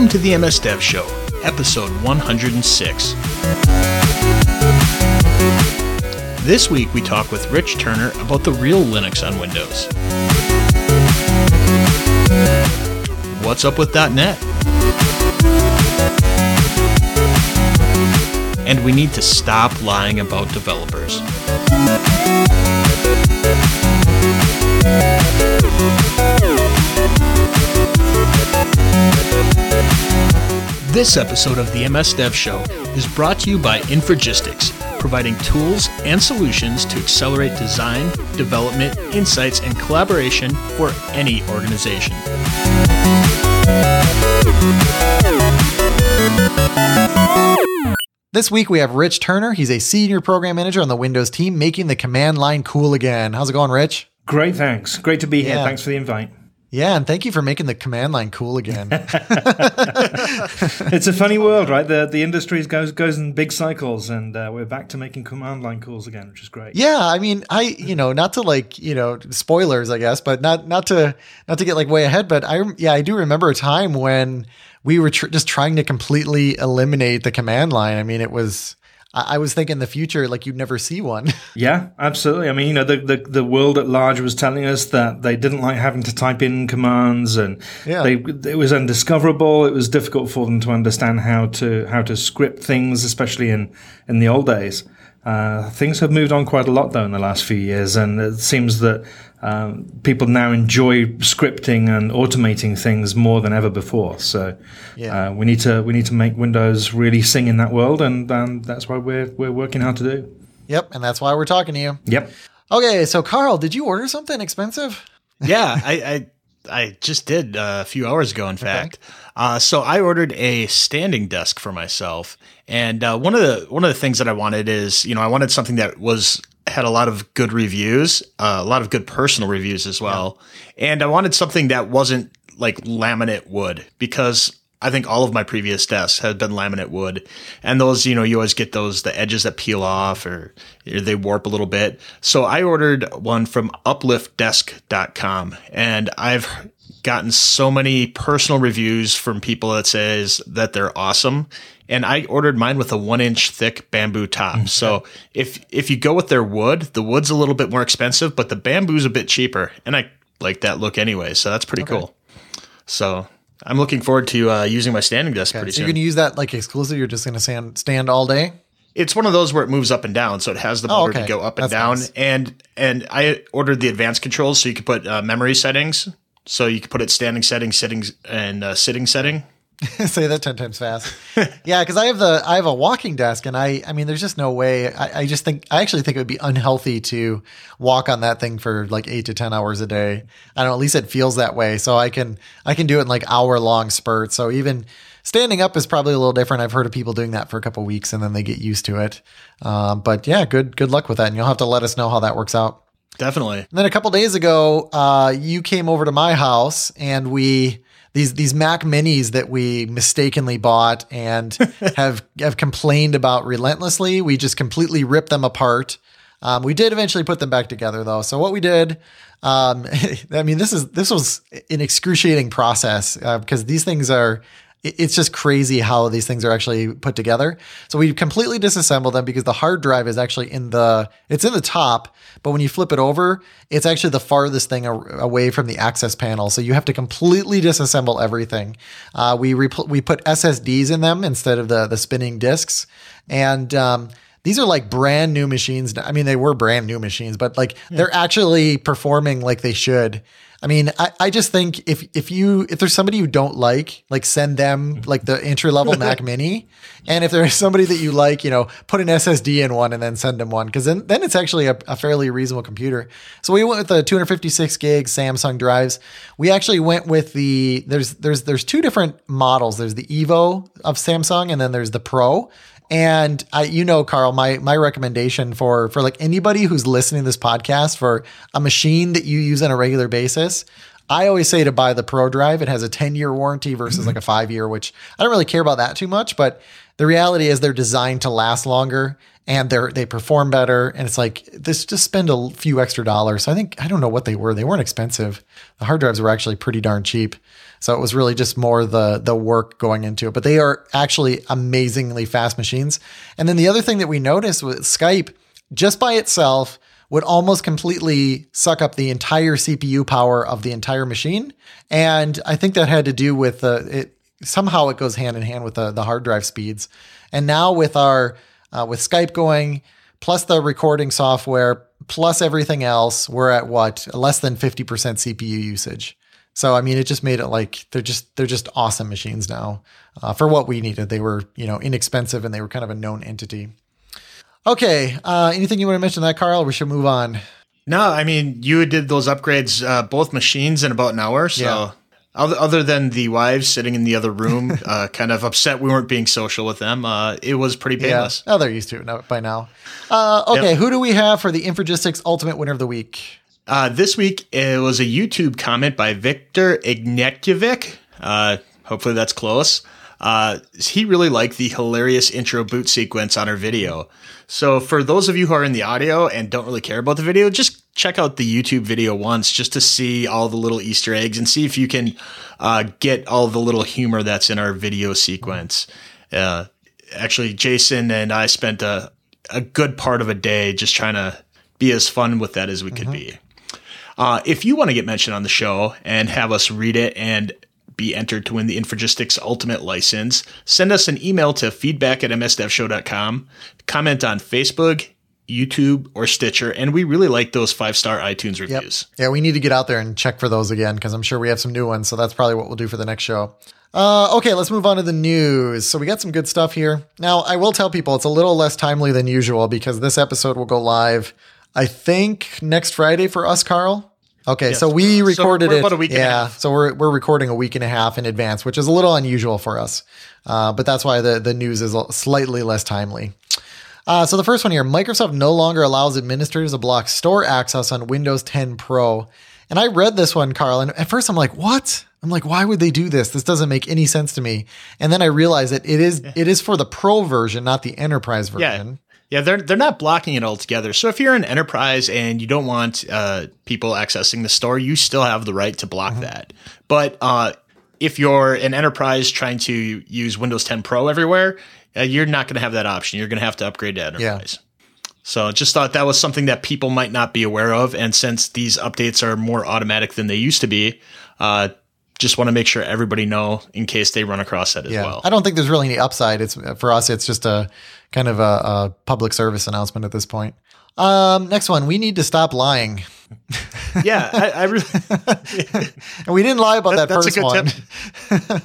Welcome to the MS Dev Show, episode 106. This week we talk with Rich Turner about the real Linux on Windows. What's up with .NET? And we need to stop lying about developers. This episode of the MS Dev Show is brought to you by Infragistics, providing tools and solutions to accelerate design, development, insights, and collaboration for any organization. This week we have Rich Turner. He's a senior program manager on the Windows team, making the command line cool again. How's it going, Rich? Great, thanks. Great to be here. Yeah. Thanks for the invite. Yeah, and thank you for making the command line cool again. It's a funny world, right? The the industry goes goes in big cycles, and uh, we're back to making command line calls again, which is great. yeah, I mean, I you know, not to like you know spoilers, I guess, but not not to not to get like way ahead, but I yeah, I do remember a time when we were tr- just trying to completely eliminate the command line. I mean, it was. I I was thinking the future, like you'd never see one. Yeah, absolutely. I mean, you know, the, the the world at large was telling us that they didn't like having to type in commands, and Yeah. they it was undiscoverable. It was difficult for them to understand how to how to script things, especially in in the old days. Uh, things have moved on quite a lot though in the last few years, and it seems that um, people now enjoy scripting and automating things more than ever before. So Yeah. uh, we need to we need to make Windows really sing in that world, and, and that's why we're we're working hard to do. yep, and that's why we're talking to you. Yep. Okay, so Carl, did you order something expensive? yeah, I, I I just did uh, a few hours ago. In fact, uh, so I ordered a standing desk for myself, and uh, one of the one of the things that I wanted is you know I wanted something that was had a lot of good reviews, uh, a lot of good personal reviews as well, and I wanted something that wasn't like laminate wood because. I think all of my previous desks had been laminate wood, and those, you know, you always get those the edges that peel off or, or they warp a little bit. So I ordered one from upliftdesk.com, and I've gotten so many personal reviews from people that says that they're awesome. And I ordered mine with a one inch thick bamboo top. Mm-hmm. So if if you go with their wood, the wood's a little bit more expensive, but the bamboo's a bit cheaper. And I like that look anyway, so that's pretty cool. So I'm looking forward to uh, using my standing desk pretty so soon. you're going to use that like exclusive? You're just going to stand stand all day? It's one of those where it moves up and down, so it has the Oh, motor okay. to go up and That's down. nice. And and I ordered the advanced controls, so you could put uh, memory settings. So you could put it standing setting, sittings, and uh, sitting setting. Say that ten times fast. yeah, because I have the I have a walking desk, and I I mean, there's just no way. I, I just think I actually think it would be unhealthy to walk on that thing for like eight to ten hours a day. I don't know. At least it feels that way. So I can I can do it in like hour long spurts. So even standing up is probably a little different. I've heard of people doing that for a couple weeks and then they get used to it. Um, but yeah, good good luck with that, and you'll have to let us know how that works out. Definitely. And then a couple days ago, uh, you came over to my house and we these these Mac Minis that we mistakenly bought and have have complained about relentlessly. We just completely ripped them apart. Um, we did eventually put them back together though. So what we did, um, I mean, this is this was an excruciating process uh, because these things are. It- It's just crazy how these things are actually put together. So we completely disassemble them because the hard drive is actually in the it's in the top, but when you flip it over, it's actually the farthest thing away from the access panel. So you have to completely disassemble everything. Uh, we repl- we put SSDs in them instead of the the spinning discs, and um, these are like brand new machines. I mean, they were brand new machines, but like they're actually performing like they should. I mean, I, I just think if if you if there's somebody you don't like, like send them like the entry level Mac Mini, and if there's somebody that you like, you know, put an SSD in one and then send them one because then then it's actually a, a fairly reasonable computer. So we went with the 256 gig Samsung drives. We actually went with the there's there's there's two different models. There's the Evo of Samsung, and then there's the Pro. And I, you know, Carl, my my recommendation for for like anybody who's listening to this podcast for a machine that you use on a regular basis, I always say to buy the Pro Drive. It has a 10 year warranty versus like a five year, which I don't really care about that too much. But the reality is they're designed to last longer and they're they perform better. And it's like this just spend a few extra dollars. I think I don't know what they were. They weren't expensive. The hard drives were actually pretty darn cheap. So it was really just more the the work going into it. But they are actually amazingly fast machines. And then the other thing that we noticed with Skype, just by itself, would almost completely suck up the entire CPU power of the entire machine. And I think that had to do with the it somehow it goes hand in hand with the, the hard drive speeds. And now with our uh, with Skype going, plus the recording software, plus everything else, we're at what less than fifty percent CPU usage. So I mean, it just made it like they're just they're just awesome machines now uh, for what we needed. They were you know inexpensive and they were kind of a known entity. Okay, uh, anything you want to mention that, Carl? we should move on. No, I mean you did those upgrades, uh, both machines in about an hour. So yeah. other, other than the wives sitting in the other room, uh, kind of upset we weren't being social with them, uh, it was pretty painless. Yeah. Oh, they're used to it by now. Uh, okay, yep. who do we have for the Infragistics Ultimate Winner of the Week? Uh, this week it was a YouTube comment by Victor Ignatjevic. Uh, hopefully that's close. Uh, he really liked the hilarious intro boot sequence on our video. So for those of you who are in the audio and don't really care about the video, just check out the YouTube video once just to see all the little Easter eggs and see if you can uh, get all the little humor that's in our video sequence. Uh, actually, Jason and I spent a, a good part of a day just trying to be as fun with that as we mm-hmm. could be. Uh, if you want to get mentioned on the show and have us read it and be entered to win the Infragistics Ultimate license, send us an email to feedback at msdevshow.com, comment on Facebook, YouTube, or Stitcher, and we really like those five star iTunes reviews. Yep. Yeah, we need to get out there and check for those again because I'm sure we have some new ones. So that's probably what we'll do for the next show. Uh, okay, let's move on to the news. So we got some good stuff here. Now, I will tell people it's a little less timely than usual because this episode will go live, I think, next Friday for us, Carl. Okay, yes. so we recorded so it. About a week yeah, so we're we're recording a week and a half in advance, which is a little unusual for us, uh, but that's why the the news is slightly less timely. Uh, so the first one here, Microsoft no longer allows administrators to block store access on Windows 10 Pro. And I read this one, Carl, and at first I'm like, what? I'm like, why would they do this? This doesn't make any sense to me. And then I realized that it is it is for the Pro version, not the Enterprise version. Yeah. Yeah, they're they're not blocking it altogether. So if you're an enterprise and you don't want uh, people accessing the store, you still have the right to block mm-hmm. that. But uh, if you're an enterprise trying to use Windows 10 Pro everywhere, uh, you're not going to have that option. You're going to have to upgrade to enterprise. Yeah. So just thought that was something that people might not be aware of. And since these updates are more automatic than they used to be, uh, just want to make sure everybody know in case they run across that as yeah. well. I don't think there's really any upside. It's for us. It's just a kind of a, a public service announcement at this point. Um, next one, we need to stop lying. yeah, I, I really. and we didn't lie about that, that first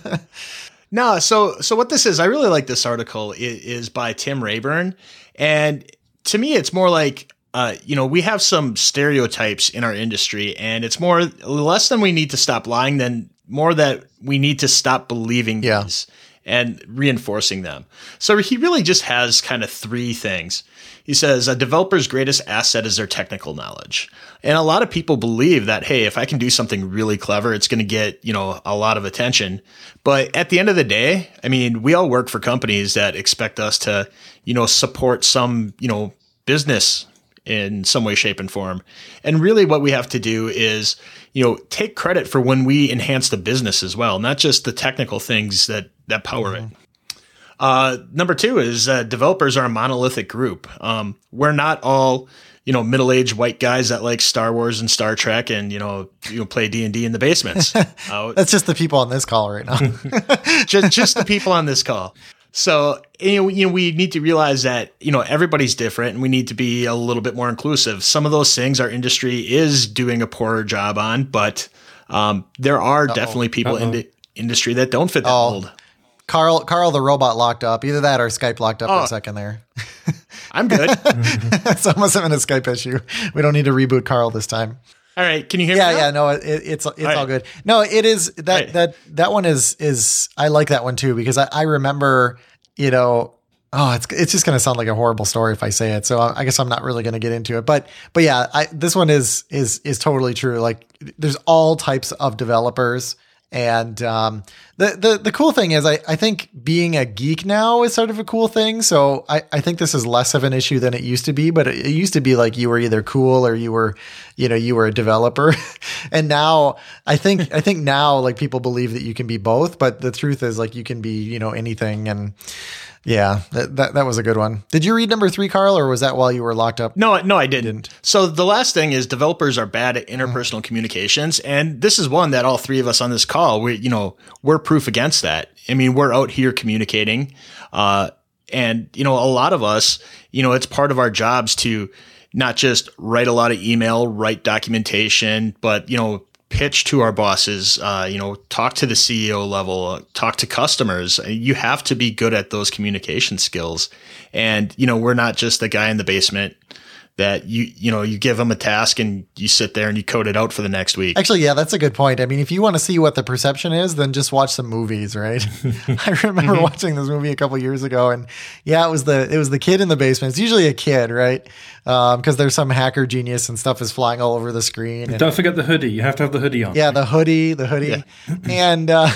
one. no, so so what this is, I really like this article. It is by Tim Rayburn, and to me, it's more like uh, you know, we have some stereotypes in our industry, and it's more less than we need to stop lying than more that we need to stop believing yeah. these and reinforcing them. So he really just has kind of three things. He says a developer's greatest asset is their technical knowledge. And a lot of people believe that, hey, if I can do something really clever, it's going to get, you know, a lot of attention. But at the end of the day, I mean, we all work for companies that expect us to, you know, support some, you know, business in some way, shape, and form. And really, what we have to do is, you know, take credit for when we enhance the business as well, not just the technical things that that power mm-hmm. it. Uh, number two is uh, developers are a monolithic group. Um, we're not all you know middle aged white guys that like Star Wars and Star Trek and you know you know, play D and D in the basements. Uh, That's just the people on this call right now. just just the people on this call. So you know, you know, we need to realize that you know everybody's different, and we need to be a little bit more inclusive. Some of those things our industry is doing a poorer job on, but um, there are Uh-oh. definitely people Uh-oh. in the industry that don't fit that oh. mold. Carl, Carl, the robot locked up. Either that or Skype locked up oh, for a oh. second there. I'm good. so I must have been a Skype issue. We don't need to reboot Carl this time. All right, can you hear yeah, me? Yeah, yeah, no, it, it's it's all, all right. good. No, it is that right. that that one is is I like that one too because I, I remember you know oh it's it's just going to sound like a horrible story if I say it so I guess I'm not really going to get into it but but yeah I, this one is is is totally true like there's all types of developers. And um, the, the the cool thing is, I, I think being a geek now is sort of a cool thing. So I, I think this is less of an issue than it used to be. But it, it used to be like you were either cool or you were, you know, you were a developer. and now I think I think now like people believe that you can be both. But the truth is like you can be you know anything. And yeah, that, that, that was a good one. Did you read number three, Carl, or was that while you were locked up? No, no, I didn't. So the last thing is developers are bad at interpersonal communications, and this is one that all three of us on this call, we you know, we're proof against that. I mean, we're out here communicating, uh, and you know, a lot of us, you know, it's part of our jobs to not just write a lot of email, write documentation, but you know, pitch to our bosses, uh, you know, talk to the CEO level, talk to customers. You have to be good at those communication skills. And, you know, we're not just the guy in the basement that you, you know, you give them a task and you sit there and you code it out for the next week. Actually, yeah, that's a good point. I mean, if you want to see what the perception is, then just watch some movies, right? I remember watching this movie a couple years ago, and yeah, it was the it was the kid in the basement. It's usually a kid, right? Because um, there's some hacker genius and stuff is flying all over the screen. And, Don't forget the hoodie. You have to have the hoodie on. yeah, the hoodie, the hoodie, Yeah. and. uh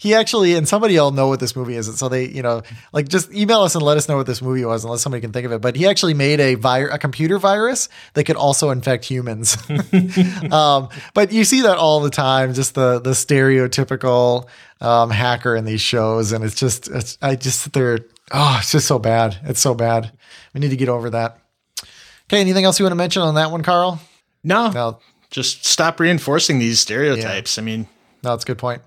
he actually and somebody will know what this movie is so they you know like just email us and let us know what this movie was unless somebody can think of it. But he actually made a vir- a computer virus that could also infect humans. Um, but you see that all the time just the the stereotypical um, hacker in these shows and it's just it's, i just sit there oh it's just so bad. It's so bad. We need to get over that. Okay anything else you want to mention on that one carl? No, no. Just stop reinforcing these stereotypes. I mean, No, that's a good point.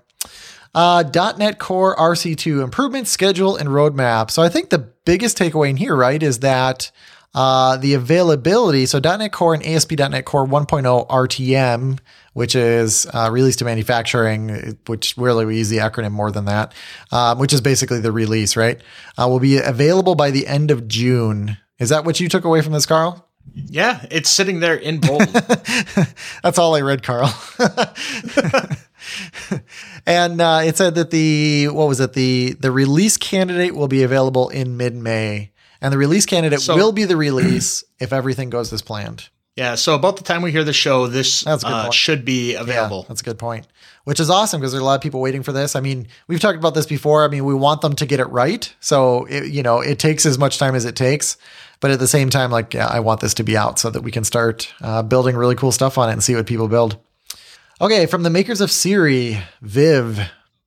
Uh, .NET Core RC2 improvement schedule and roadmap. So I think the biggest takeaway in here, right, is that uh, the availability. So .NET Core and ASP.NET Core 1.0 RTM, which is uh, release to manufacturing, which really we use the acronym more than that, um, which is basically the release, right, uh, will be available by the end of June. Is that what you took away from this, Carl? yeah, it's sitting there in bold. That's all I read, Carl. and uh, it said that the what was it the the release candidate will be available in mid May, and the release candidate So- will be the release if everything goes as planned. yeah, so about the time we hear the show, this That's a good uh, should be Yeah, available. that's a good point. Which is awesome because there's a lot of people waiting for this. I mean, we've talked about this before. I mean, we want them to get it right, so it, you know it takes as much time as it takes. But at the same time, like yeah, I want this to be out so that we can start uh, building really cool stuff on it and see what people build. Okay, from the makers of Siri, Viv.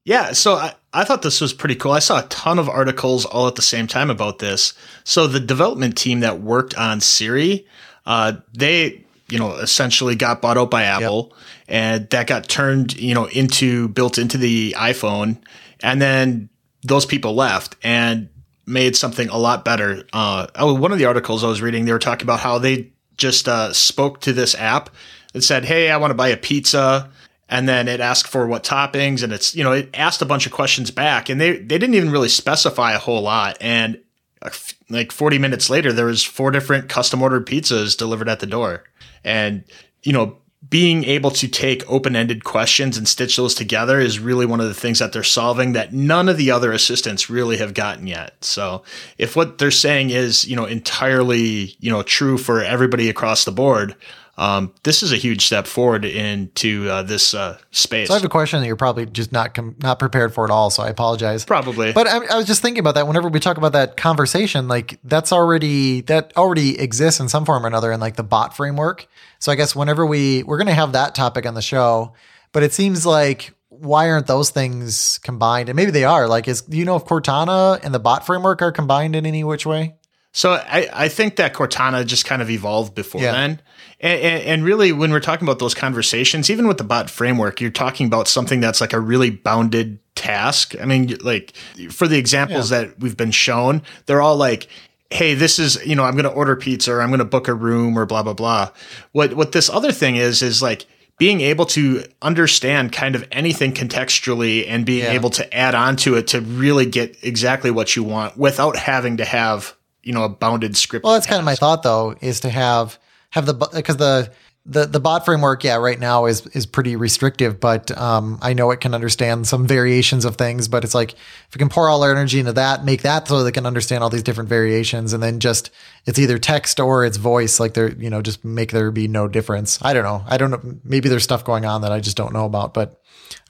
Yeah, so I, I thought this was pretty cool. I saw a ton of articles all at the same time about this. So the development team that worked on Siri, uh, they, you know, essentially got bought out by Apple and that got turned, you know, into built into the iPhone. And then those people left and made something a lot better. Uh, oh, one of the articles I was reading, they were talking about how they just uh, spoke to this app that said, "Hey, I want to buy a pizza," and then it asked for what toppings, and it's you know it asked a bunch of questions back, and they they didn't even really specify a whole lot, and uh, like 40 minutes later, there was four different custom ordered pizzas delivered at the door, and you know being able to take open-ended questions and stitch those together is really one of the things that they're solving that none of the other assistants really have gotten yet. So if what they're saying is, you know, entirely, you know, true for everybody across the board, um, this is a huge step forward into uh, this uh, space. So I have a question that you're probably just not com- not prepared for at all. So I apologize. Probably. But I, I was just thinking about that. Whenever we talk about that conversation, like that's already that already exists in some form or another in like the bot framework. So I guess whenever we we're going to have that topic on the show, but it seems like why aren't those things combined? And maybe they are. Like, is you know if Cortana and the bot framework are combined in any which way? So I, I think that Cortana just kind of evolved before Yeah. then. And, and, and really, when we're talking about those conversations, even with the bot framework, you're talking about something that's like a really bounded task. I mean, like for the examples that we've been shown, they're all like, hey, this is, you know, I'm going to order pizza or I'm going to book a room or blah, blah, blah. What, what this other thing is, is like, being able to understand kind of anything contextually and being Yeah. able to add on to it to really get exactly what you want without having to have you know a bounded script. Well, that's kind of my thought though, is to have have the because the the the bot framework, yeah, right now is is pretty restrictive, but um, I know it can understand some variations of things. But it's like if we can pour all our energy into that, make that so they can understand all these different variations, and then just it's either text or it's voice, like there, you know, just make there be no difference. I don't know. I don't know. Maybe there's stuff going on that I just don't know about, but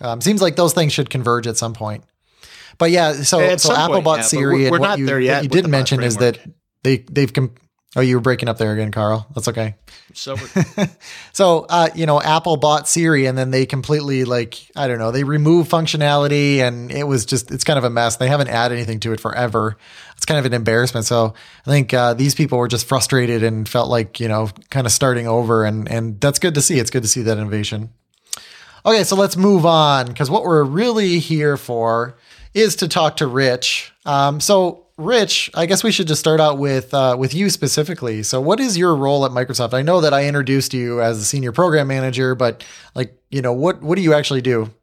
um, seems like those things should converge at some point. But yeah, so At so Apple point, bought yeah, Siri, we're- and we're what not you, there what yet you didn't bot mention is that they they've com- oh you were breaking up there again, Carl. That's okay. So So, uh, you know, Apple bought Siri and then they completely like, I don't know, they removed functionality and it was just, it's kind of a mess. They haven't added anything to it forever. It's kind of an embarrassment. So I think, uh, these people were just frustrated and felt like, you know, kind of starting over and, and that's good to see. It's good to see that innovation. Okay. So let's move on because what we're really here for is to talk to Rich. Um, so Rich, I guess we should just start out with uh, with you specifically. So, what is your role at Microsoft? I know that I introduced you as a senior program manager, but like, you know, what what do you actually do?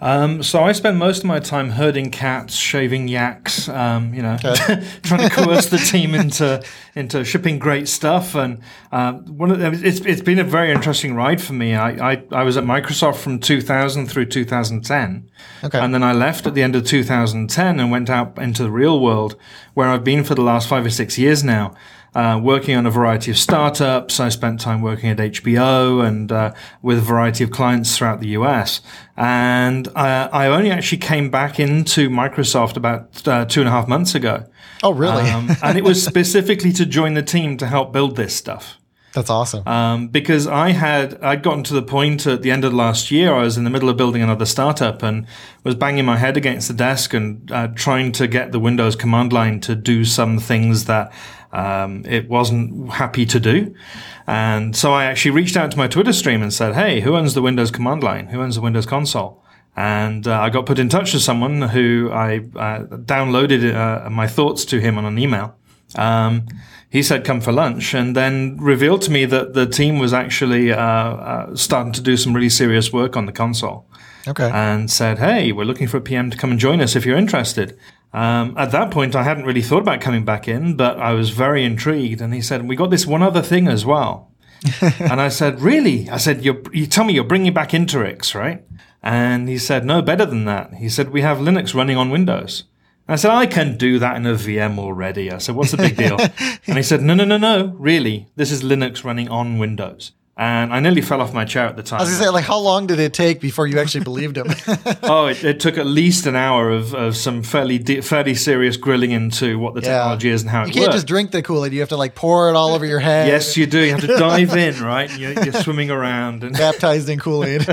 Um, so I spend most of my time herding cats, shaving yaks, um, you know, trying to coerce the team into into shipping great stuff. And uh, one of the, it's it's been a very interesting ride for me. I, I I was at Microsoft from 2000 through 2010, Okay. and then I left at the end of 2010 and went out into the real world, where I've been for the last five or six years now uh, working on a variety of startups. I spent time working at HBO and uh, with a variety of clients throughout the US. And uh, I only actually came back into Microsoft about uh, two and a half months ago. Oh, really? Um, and it was specifically to join the team to help build this stuff. That's awesome. Um, because I had I'd gotten to the point at the end of last year I was in the middle of building another startup and was banging my head against the desk and uh, trying to get the Windows command line to do some things that um, it wasn't happy to do. And so I actually reached out to my Twitter stream and said, "Hey, who owns the Windows command line? Who owns the Windows console?" And uh, I got put in touch with someone who I uh, downloaded uh, my thoughts to him on an email. Um, he said, come for lunch, and then revealed to me that the team was actually uh, uh, starting to do some really serious work on the console. okay. And said, hey, we're looking for a PM to come and join us if you're interested. Um, at that point, I hadn't really thought about coming back in, but I was very intrigued. And he said, we got this one other thing as well. and I said, really? I said, you're, you tell me you're bringing back Interix, right? And he said, no, better than that. He said, we have Linux running on Windows. And I said, I can do that in a VM already. I said, what's the big deal? and he said, no, no, no, no, really. This is Linux running on Windows. And I nearly fell off my chair at the time. I was gonna say, like, how long did it take before you actually believed him? oh, it, it took at least an hour of, of some fairly de- fairly serious grilling into what the technology is and how you it works. You can't just drink the Kool Aid. You have to like pour it all over your head. yes, you do. You have to dive in, right? You're, you're swimming around, and baptized in Kool Aid.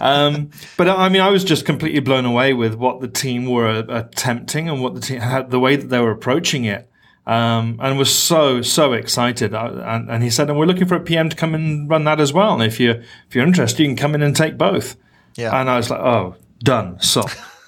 um, but I mean, I was just completely blown away with what the team were uh, attempting and what the team had, the way that they were approaching it. Um, and was so so excited. And, and he said, "And we're looking for a PM to come and run that as well. And if you if you're interested, you can come in and take both." Yeah. And I was like, "Oh, done." So.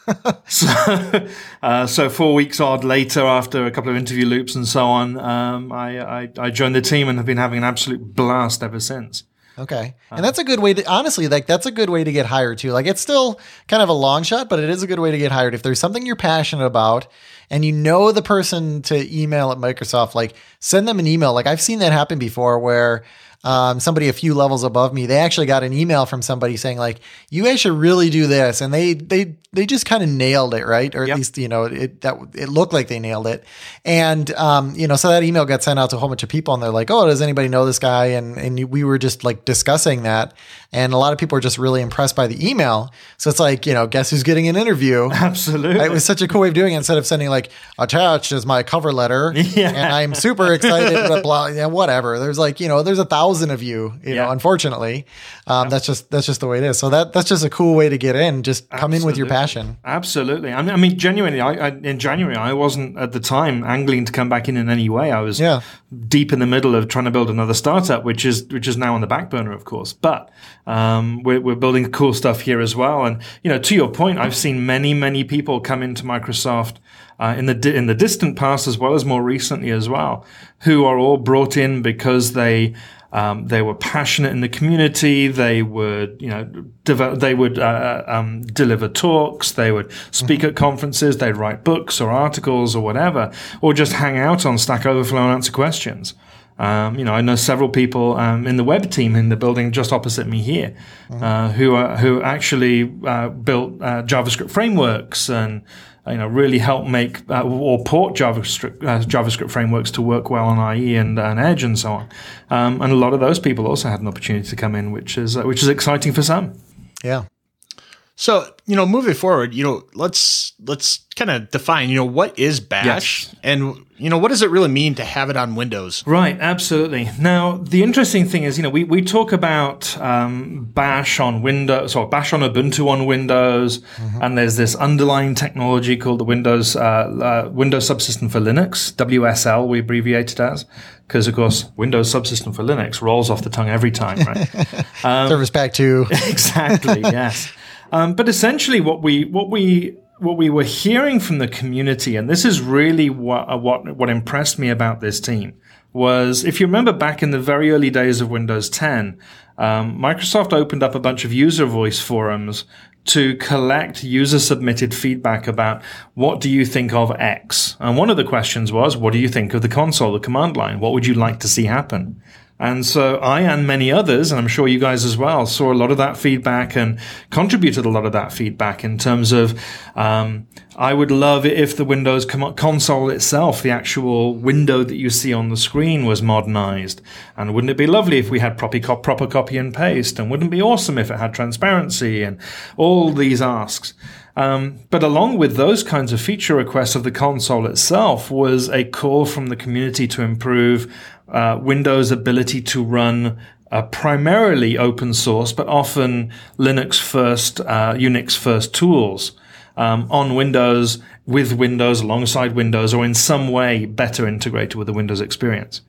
so, uh, so four weeks odd later, after a couple of interview loops and so on, um, I, I, I joined the team and have been having an absolute blast ever since. Okay. And that's a good way to honestly, like that's a good way to get hired too. Like it's still kind of a long shot, but it is a good way to get hired. If there's something you're passionate about and you know the person to email at Microsoft, like send them an email. Like I've seen that happen before where um, somebody a few levels above me, they actually got an email from somebody saying like, "You guys should really do this," and they they they just kind of nailed it, right? Or at Yep. least you know it that it looked like they nailed it, and um, you know, so that email got sent out to a whole bunch of people, and they're like, "Oh, does anybody know this guy?" And and we were just like discussing that, and a lot of people are just really impressed by the email. So it's like, you know, guess who's getting an interview? Absolutely. It was such a cool way of doing it instead of sending like attached is my cover letter. Yeah. And I'm super excited, blah, blah, yeah, whatever. There's like, you know, there's a thousand of you, you know, unfortunately. Um, that's just, that's just the way it is. So that, that's just a cool way to get in. Just come in with your. Passion. Absolutely. I mean, I mean genuinely, I, I, in January, I wasn't at the time angling to come back in in any way. I was Yeah. deep in the middle of trying to build another startup, which is which is now on the back burner, of course. But um, we're, we're building cool stuff here as well. And you know, to your point, I've seen many, many people come into Microsoft. Uh, in the di- in the distant past, as well as more recently as well, who are all brought in because they um, they were passionate in the community. They would, you know, develop, they would uh, um, deliver talks. They would speak at conferences. They'd write books or articles or whatever, or just hang out on Stack Overflow and answer questions. Um, you know, I know several people um, in the web team in the building just opposite me here, uh, who are who actually uh, built uh, JavaScript frameworks and you know really help make uh, or port JavaScript uh, JavaScript frameworks to work well on IE and, and Edge and so on. Um, and a lot of those people also had an opportunity to come in, which is uh, which is exciting for some. Yeah. So, you know, moving forward, you know, let's let's kind of define, you know, what is Bash Yes. and you know, what does it really mean to have it on Windows? Right, absolutely. Now, the interesting thing is, you know, we, we talk about um, Bash on Windows, or Bash on Ubuntu on Windows, and there's this underlying technology called the Windows uh, uh, Windows Subsystem for Linux, WSL, we abbreviate it as, because of course Windows Subsystem for Linux rolls off the tongue every time, right? Service Pack 2. exactly yes um, but essentially what we what we what we were hearing from the community and this is really what uh, what what impressed me about this team was if you remember back in the very early days of Windows 10 um, Microsoft opened up a bunch of user voice forums to collect user submitted feedback about what do you think of X? And one of the questions was, what do you think of the console, the command line? What would you like to see happen? And so I and many others, and I'm sure you guys as well, saw a lot of that feedback and contributed a lot of that feedback in terms of, um, I would love it if the Windows console itself, the actual window that you see on the screen was modernized. And wouldn't it be lovely if we had proper, proper copy and paste? And wouldn't it be awesome if it had transparency and all these asks? Um, but along with those kinds of feature requests of the console itself was a call from the community to improve uh, Windows' ability to run uh, primarily open source, but often Linux first, uh, Unix first tools um, on Windows, with Windows, alongside Windows, or in some way better integrated with the Windows experience.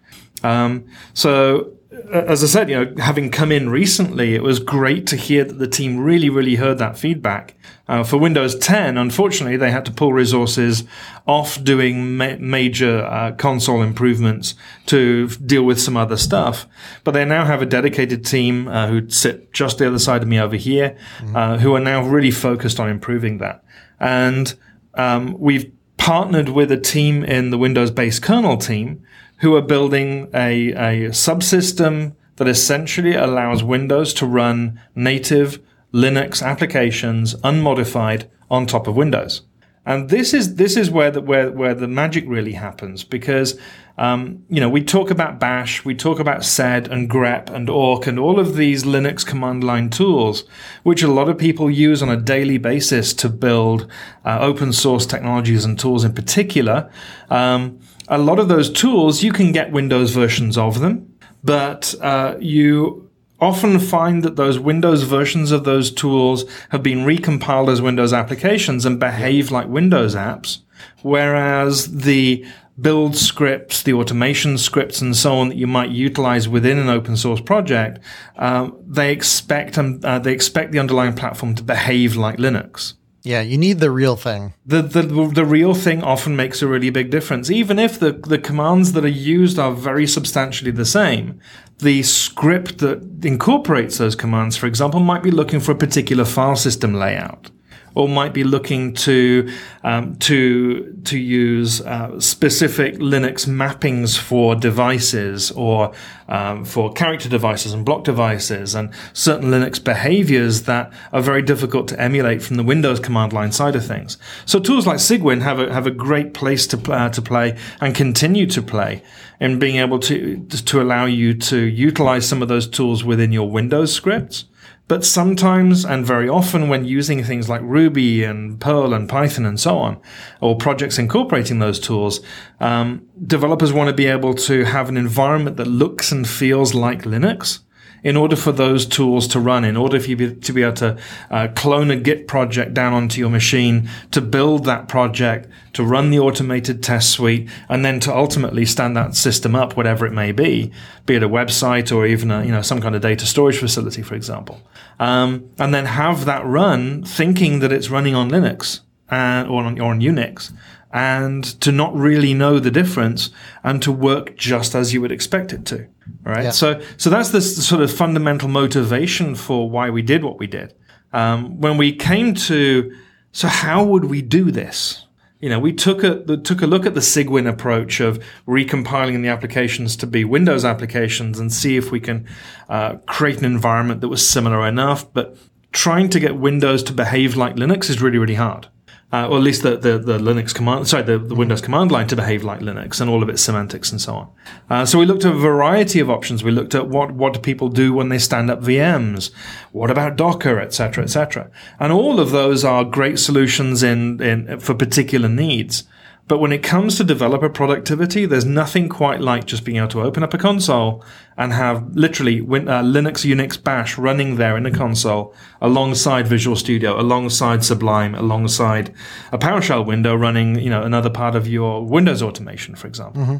Um, so as I said, you know, having come in recently, it was great to hear that the team really, really heard that feedback. Uh, for Windows 10, unfortunately, they had to pull resources off doing ma- major uh, console improvements to deal with some other stuff. But they now have a dedicated team uh, who sit just the other side of me over here, uh, who are now really focused on improving that. And um, we've partnered with a team in the Windows based kernel team who are building a, a subsystem that essentially allows Windows to run native Linux applications unmodified on top of Windows. And this is this is where the where where the magic really happens because um, you know we talk about Bash, we talk about sed and grep and awk and all of these Linux command line tools, which a lot of people use on a daily basis to build uh, open source technologies and tools in particular. Um, a lot of those tools you can get Windows versions of them, but uh, you often find that those Windows versions of those tools have been recompiled as Windows applications and behave like Windows apps, whereas the build scripts, the automation scripts, and so on that you might utilize within an open source project, um, they expect um, uh, they expect the underlying platform to behave like Linux. Yeah, you need the real thing. The, the the real thing often makes a really big difference, even if the the commands that are used are very substantially the same. The script that incorporates those commands, for example, might be looking for a particular file system layout, or might be looking to um, to to use uh, specific Linux mappings for devices or um, for character devices and block devices, and certain Linux behaviors that are very difficult to emulate from the Windows command line side of things. So tools like Cygwin have a have a great place to uh, to play and continue to play in being able to to allow you to utilize some of those tools within your Windows scripts. But sometimes and very often when using things like Ruby and Perl and Python and so on, or projects incorporating those tools, um, developers want to be able to have an environment that looks and feels like Linux in order for those tools to run, in order for you be, to be able to uh, clone a Git project down onto your machine, to build that project, to run the automated test suite, and then to ultimately stand that system up, whatever it may be, be it a website or even a, you know some kind of data storage facility, for example, um, and then have that run thinking that it's running on Linux and or on, or on Unix and to not really know the difference and to work just as you would expect it to. Right. Yeah. So, so that's the sort of fundamental motivation for why we did what we did. Um, when we came to, so how would we do this? You know, we took a took a look at the Cygwin approach of recompiling the applications to be Windows applications and see if we can uh, create an environment that was similar enough. But trying to get Windows to behave like Linux is really, really hard uh, or at least the, the, the, Linux command, sorry, the, the Windows command line to behave like Linux and all of its semantics and so on. Uh, so we looked at a variety of options. We looked at what, what do people do when they stand up VMs? What about Docker, etc., etc. And all of those are great solutions in, in, for particular needs. But when it comes to developer productivity, there's nothing quite like just being able to open up a console and have literally uh, Linux, Unix, Bash running there in the console alongside Visual Studio, alongside Sublime, alongside a PowerShell window running, you know, another part of your Windows automation, for example. Mm-hmm.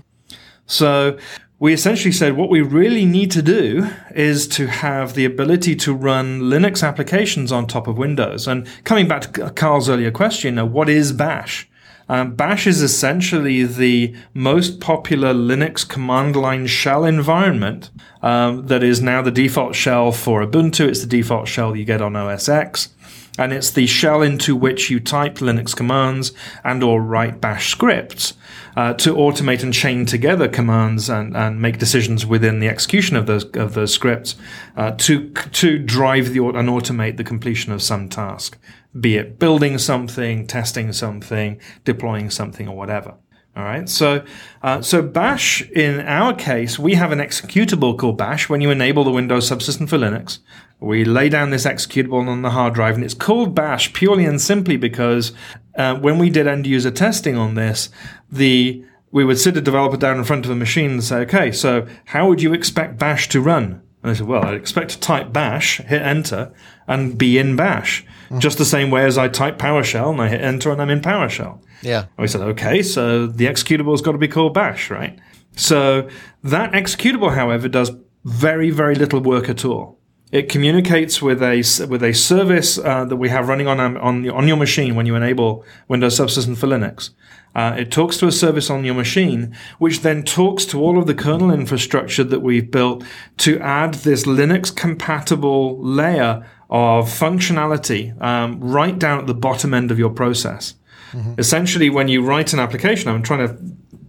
So we essentially said what we really need to do is to have the ability to run Linux applications on top of Windows. And coming back to Carl's earlier question, what is Bash? Um, Bash is essentially the most popular Linux command line shell environment um, that is now the default shell for Ubuntu. It's the default shell you get on OS X. And it's the shell into which you type Linux commands and or write Bash scripts uh, to automate and chain together commands and, and make decisions within the execution of those of those scripts uh, to to drive the and automate the completion of some task be it building something, testing something, deploying something, or whatever. All right. So, uh, so Bash, in our case, we have an executable called Bash. When you enable the Windows subsystem for Linux, we lay down this executable on the hard drive, and it's called Bash purely and simply because uh, when we did end user testing on this, the we would sit a developer down in front of a machine and say, okay, so how would you expect Bash to run? And I said, well, I'd expect to type bash, hit enter, and be in bash. Mm. Just the same way as I type PowerShell and I hit enter and I'm in PowerShell. Yeah. And we said, okay, so the executable has got to be called bash, right? So that executable, however, does very, very little work at all. It communicates with a with a service uh, that we have running on um, on on your machine when you enable Windows Subsystem for Linux. Uh, it talks to a service on your machine, which then talks to all of the kernel infrastructure that we've built to add this Linux compatible layer of functionality um, right down at the bottom end of your process. Mm-hmm. Essentially, when you write an application, I'm trying to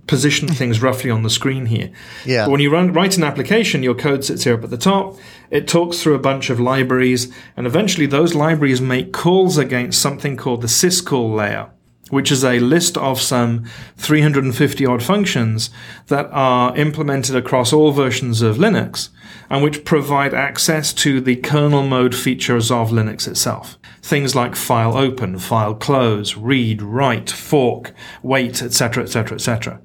position things roughly on the screen here. Yeah. But when you run, write an application, your code sits here up at the top. It talks through a bunch of libraries, and eventually those libraries make calls against something called the syscall layer which is a list of some 350 odd functions that are implemented across all versions of Linux and which provide access to the kernel mode features of Linux itself. Things like file open, file close, read, write, fork, wait, etc., etc., etc.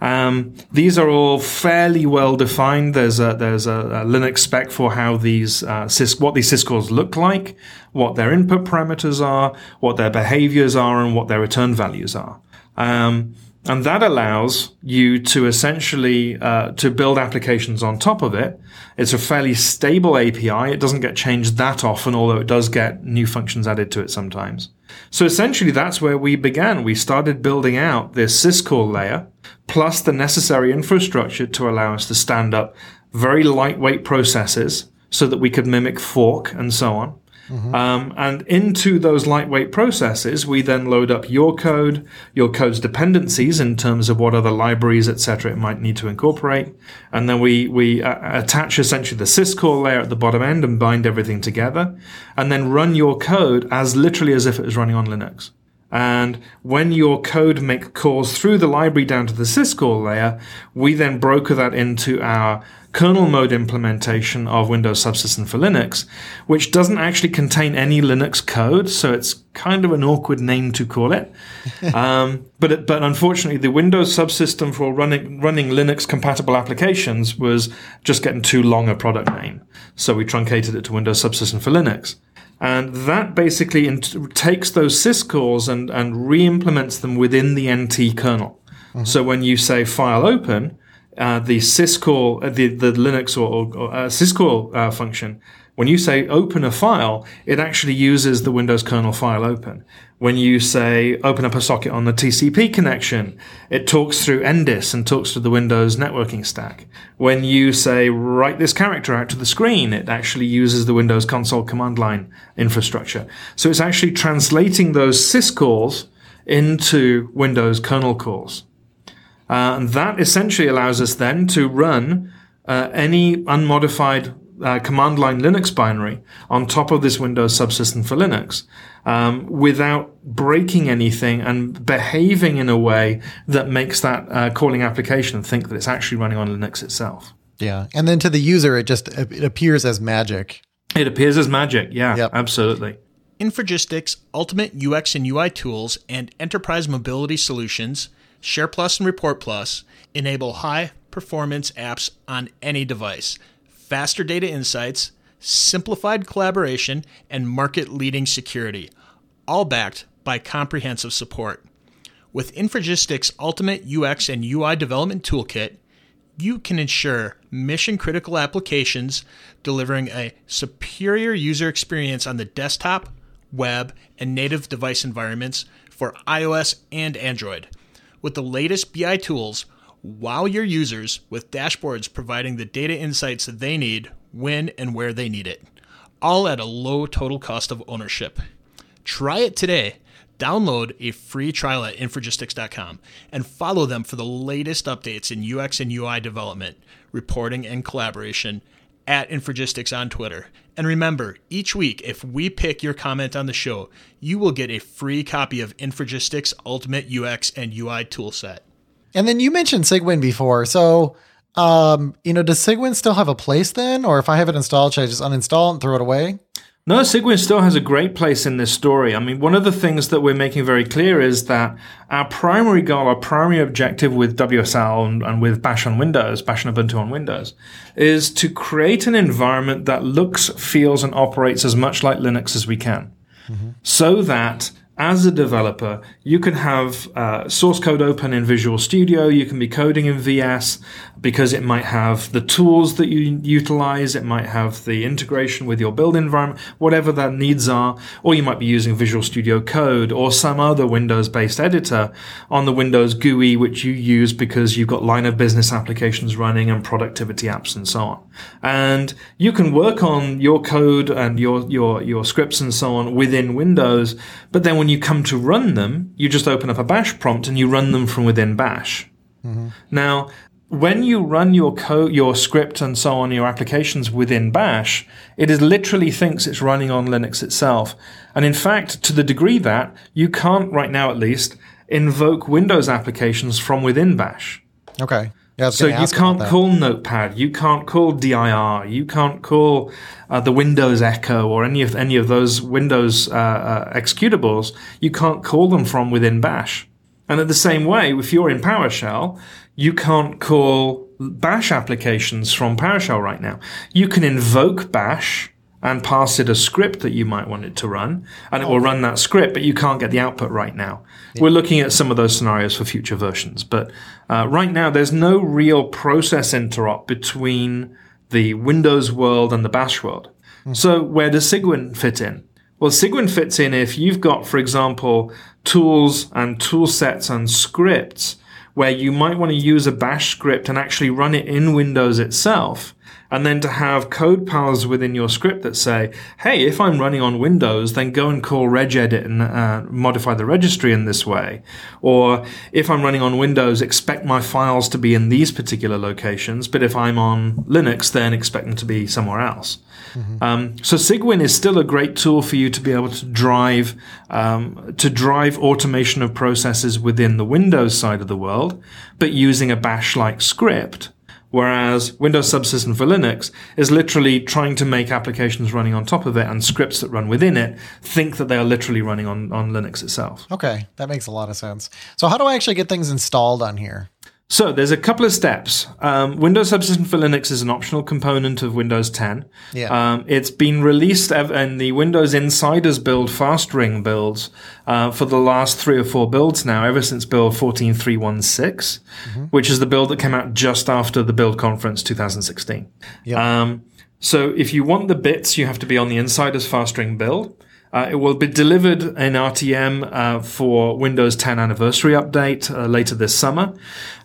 Um, these are all fairly well defined. There's a there's a, a Linux spec for how these uh, sys, what these syscalls look like, what their input parameters are, what their behaviors are, and what their return values are. Um, and that allows you to essentially uh, to build applications on top of it. It's a fairly stable API. It doesn't get changed that often, although it does get new functions added to it sometimes. So essentially, that's where we began. We started building out this syscall layer, plus the necessary infrastructure to allow us to stand up very lightweight processes so that we could mimic fork and so on. Mm-hmm. Um, and into those lightweight processes, we then load up your code, your code's dependencies in terms of what other libraries, etc., it might need to incorporate, and then we we uh, attach essentially the syscall layer at the bottom end and bind everything together, and then run your code as literally as if it was running on Linux. And when your code make calls through the library down to the syscall layer, we then broker that into our kernel mode implementation of Windows Subsystem for Linux, which doesn't actually contain any Linux code, so it's kind of an awkward name to call it. um, but it, but unfortunately, the Windows Subsystem for running running Linux compatible applications was just getting too long a product name, so we truncated it to Windows Subsystem for Linux. And that basically int- takes those syscalls and, and re-implements them within the NT kernel. Mm-hmm. So when you say file open, uh, the syscall, uh, the, the Linux or, or uh, syscall uh, function, when you say open a file, it actually uses the Windows kernel file open. When you say open up a socket on the TCP connection, it talks through NDIS and talks to the Windows networking stack. When you say write this character out to the screen, it actually uses the Windows console command line infrastructure. So it's actually translating those syscalls into Windows kernel cores. Uh, and that essentially allows us then to run uh, any unmodified uh, command line Linux binary on top of this Windows subsystem for Linux um, without breaking anything and behaving in a way that makes that uh, calling application think that it's actually running on Linux itself. Yeah, and then to the user, it just it appears as magic. It appears as magic. Yeah, Yep. absolutely. Infragistics Ultimate UX and UI tools and enterprise mobility solutions, Share Plus and Report Plus, enable high performance apps on any device, faster data insights, simplified collaboration, and market leading security, all backed by comprehensive support. With Infragistics Ultimate UX and UI Development Toolkit, you can ensure mission critical applications delivering a superior user experience on the desktop, web, and native device environments for iOS and Android. With the latest BI tools, wow your users with dashboards providing the data insights that they need when and where they need it, all at a low total cost of ownership. Try it today. Download a free trial at Infragistics.com and follow them for the latest updates in UX and UI development, reporting, and collaboration at Infragistics on Twitter. And remember, each week, if we pick your comment on the show, you will get a free copy of Infragistics Ultimate UX and UI toolset. And then you mentioned Cygwin before, so um, you know, does Cygwin still have a place then, or if I have it installed, should I just uninstall it and throw it away? No, Cygwin still has a great place in this story. I mean, one of the things that we're making very clear is that our primary goal, our primary objective with WSL and, and with Bash on Windows, Bash and Ubuntu on Windows, is to create an environment that looks, feels, and operates as much like Linux as we can. So that as a developer, you can have uh, source code open in Visual Studio. You can be coding in VS because it might have the tools that you utilize. It might have the integration with your build environment, whatever that needs are. Or you might be using Visual Studio Code or some other Windows based editor on the Windows GUI, which you use because you've got line of business applications running and productivity apps and so on. And you can work on your code and your, your, your scripts and so on within Windows. But then when you come to run them, you just open up a bash prompt and you run them from within bash. Mm-hmm. Now, when you run your code, your script and so on, your applications within bash, it is literally thinks it's running on Linux itself. And in fact, to the degree that you can't right now at least invoke Windows applications from within bash. Okay. Yeah, So you can't call Notepad, you can't call DIR, you can't call uh, the Windows Echo or any of any of those Windows uh, uh, executables. You can't call them from within Bash. And in the same way, if you're in PowerShell, you can't call Bash applications from PowerShell right now. You can invoke Bash and pass it a script that you might want it to run, and it will run that script, but you can't get the output right now. We're looking at some of those scenarios for future versions, but uh, right now there's no real process interop between the Windows world and the Bash world. So where does Cygwin fit in? Well, Cygwin fits in if you've got, for example, tools and tool sets and scripts where you might want to use a bash script and actually run it in Windows itself. And then to have code paths within your script that say, hey, if I'm running on Windows, then go and call regedit and uh, modify the registry in this way. Or if I'm running on Windows, expect my files to be in these particular locations. But if I'm on Linux, then expect them to be somewhere else. Um, so Cygwin is still a great tool for you to be able to drive um, to drive automation of processes within the Windows side of the world, but using a Bash-like script. Whereas Windows Subsystem for Linux is literally trying to make applications running on top of it and scripts that run within it think that they are literally running on, on Linux itself. Okay, that makes a lot of sense. So how do I actually get things installed on here? So there's a couple of steps. Um, Windows Subsystem for Linux is an optional component of Windows 10. Yeah. Um, it's been released in the Windows Insiders build, Fast Ring builds, uh, for the last three or four builds now, ever since build 14316, which is the build that came out just after the build conference 2016. Yeah. Um, so if you want the bits, you have to be on the Insiders Fast Ring build. Uh, it will be delivered in RTM uh, for Windows 10 anniversary update uh, later this summer.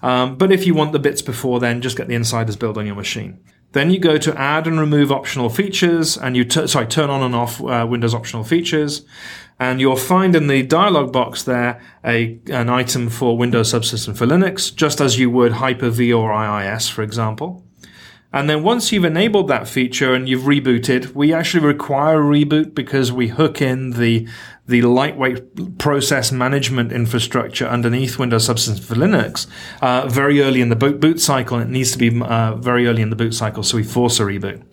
Um, but if you want the bits before then, just get the Insiders build on your machine. Then you go to add and remove optional features, and you t- sorry turn on and off uh, Windows optional features. and you'll find in the dialog box there a an item for Windows Subsystem for Linux, just as you would Hyper-V or IIS, for example. And then once you've enabled that feature and you've rebooted, we actually require a reboot because we hook in the the lightweight process management infrastructure underneath Windows Subsystem for Linux uh, very early in the boot, boot cycle. It needs to be uh, very early in the boot cycle, so we force a reboot.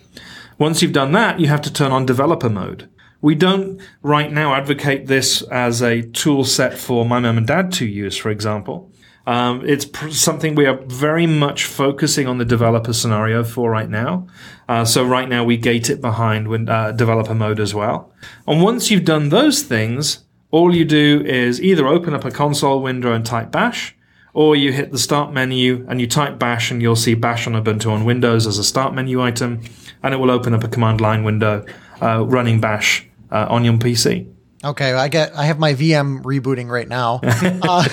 Once you've done that, you have to turn on developer mode. We don't right now advocate this as a tool set for my mum and dad to use, for example. Um, it's pr- something we are very much focusing on the developer scenario for right now. Uh, so right now we gate it behind when, uh, developer mode as well. And once you've done those things, all you do is either open up a console window and type bash, or you hit the start menu and you type bash and you'll see bash on Ubuntu on Windows as a start menu item, and it will open up a command line window uh, running bash uh, on your PC. Okay, I get. I have my VM rebooting right now. uh,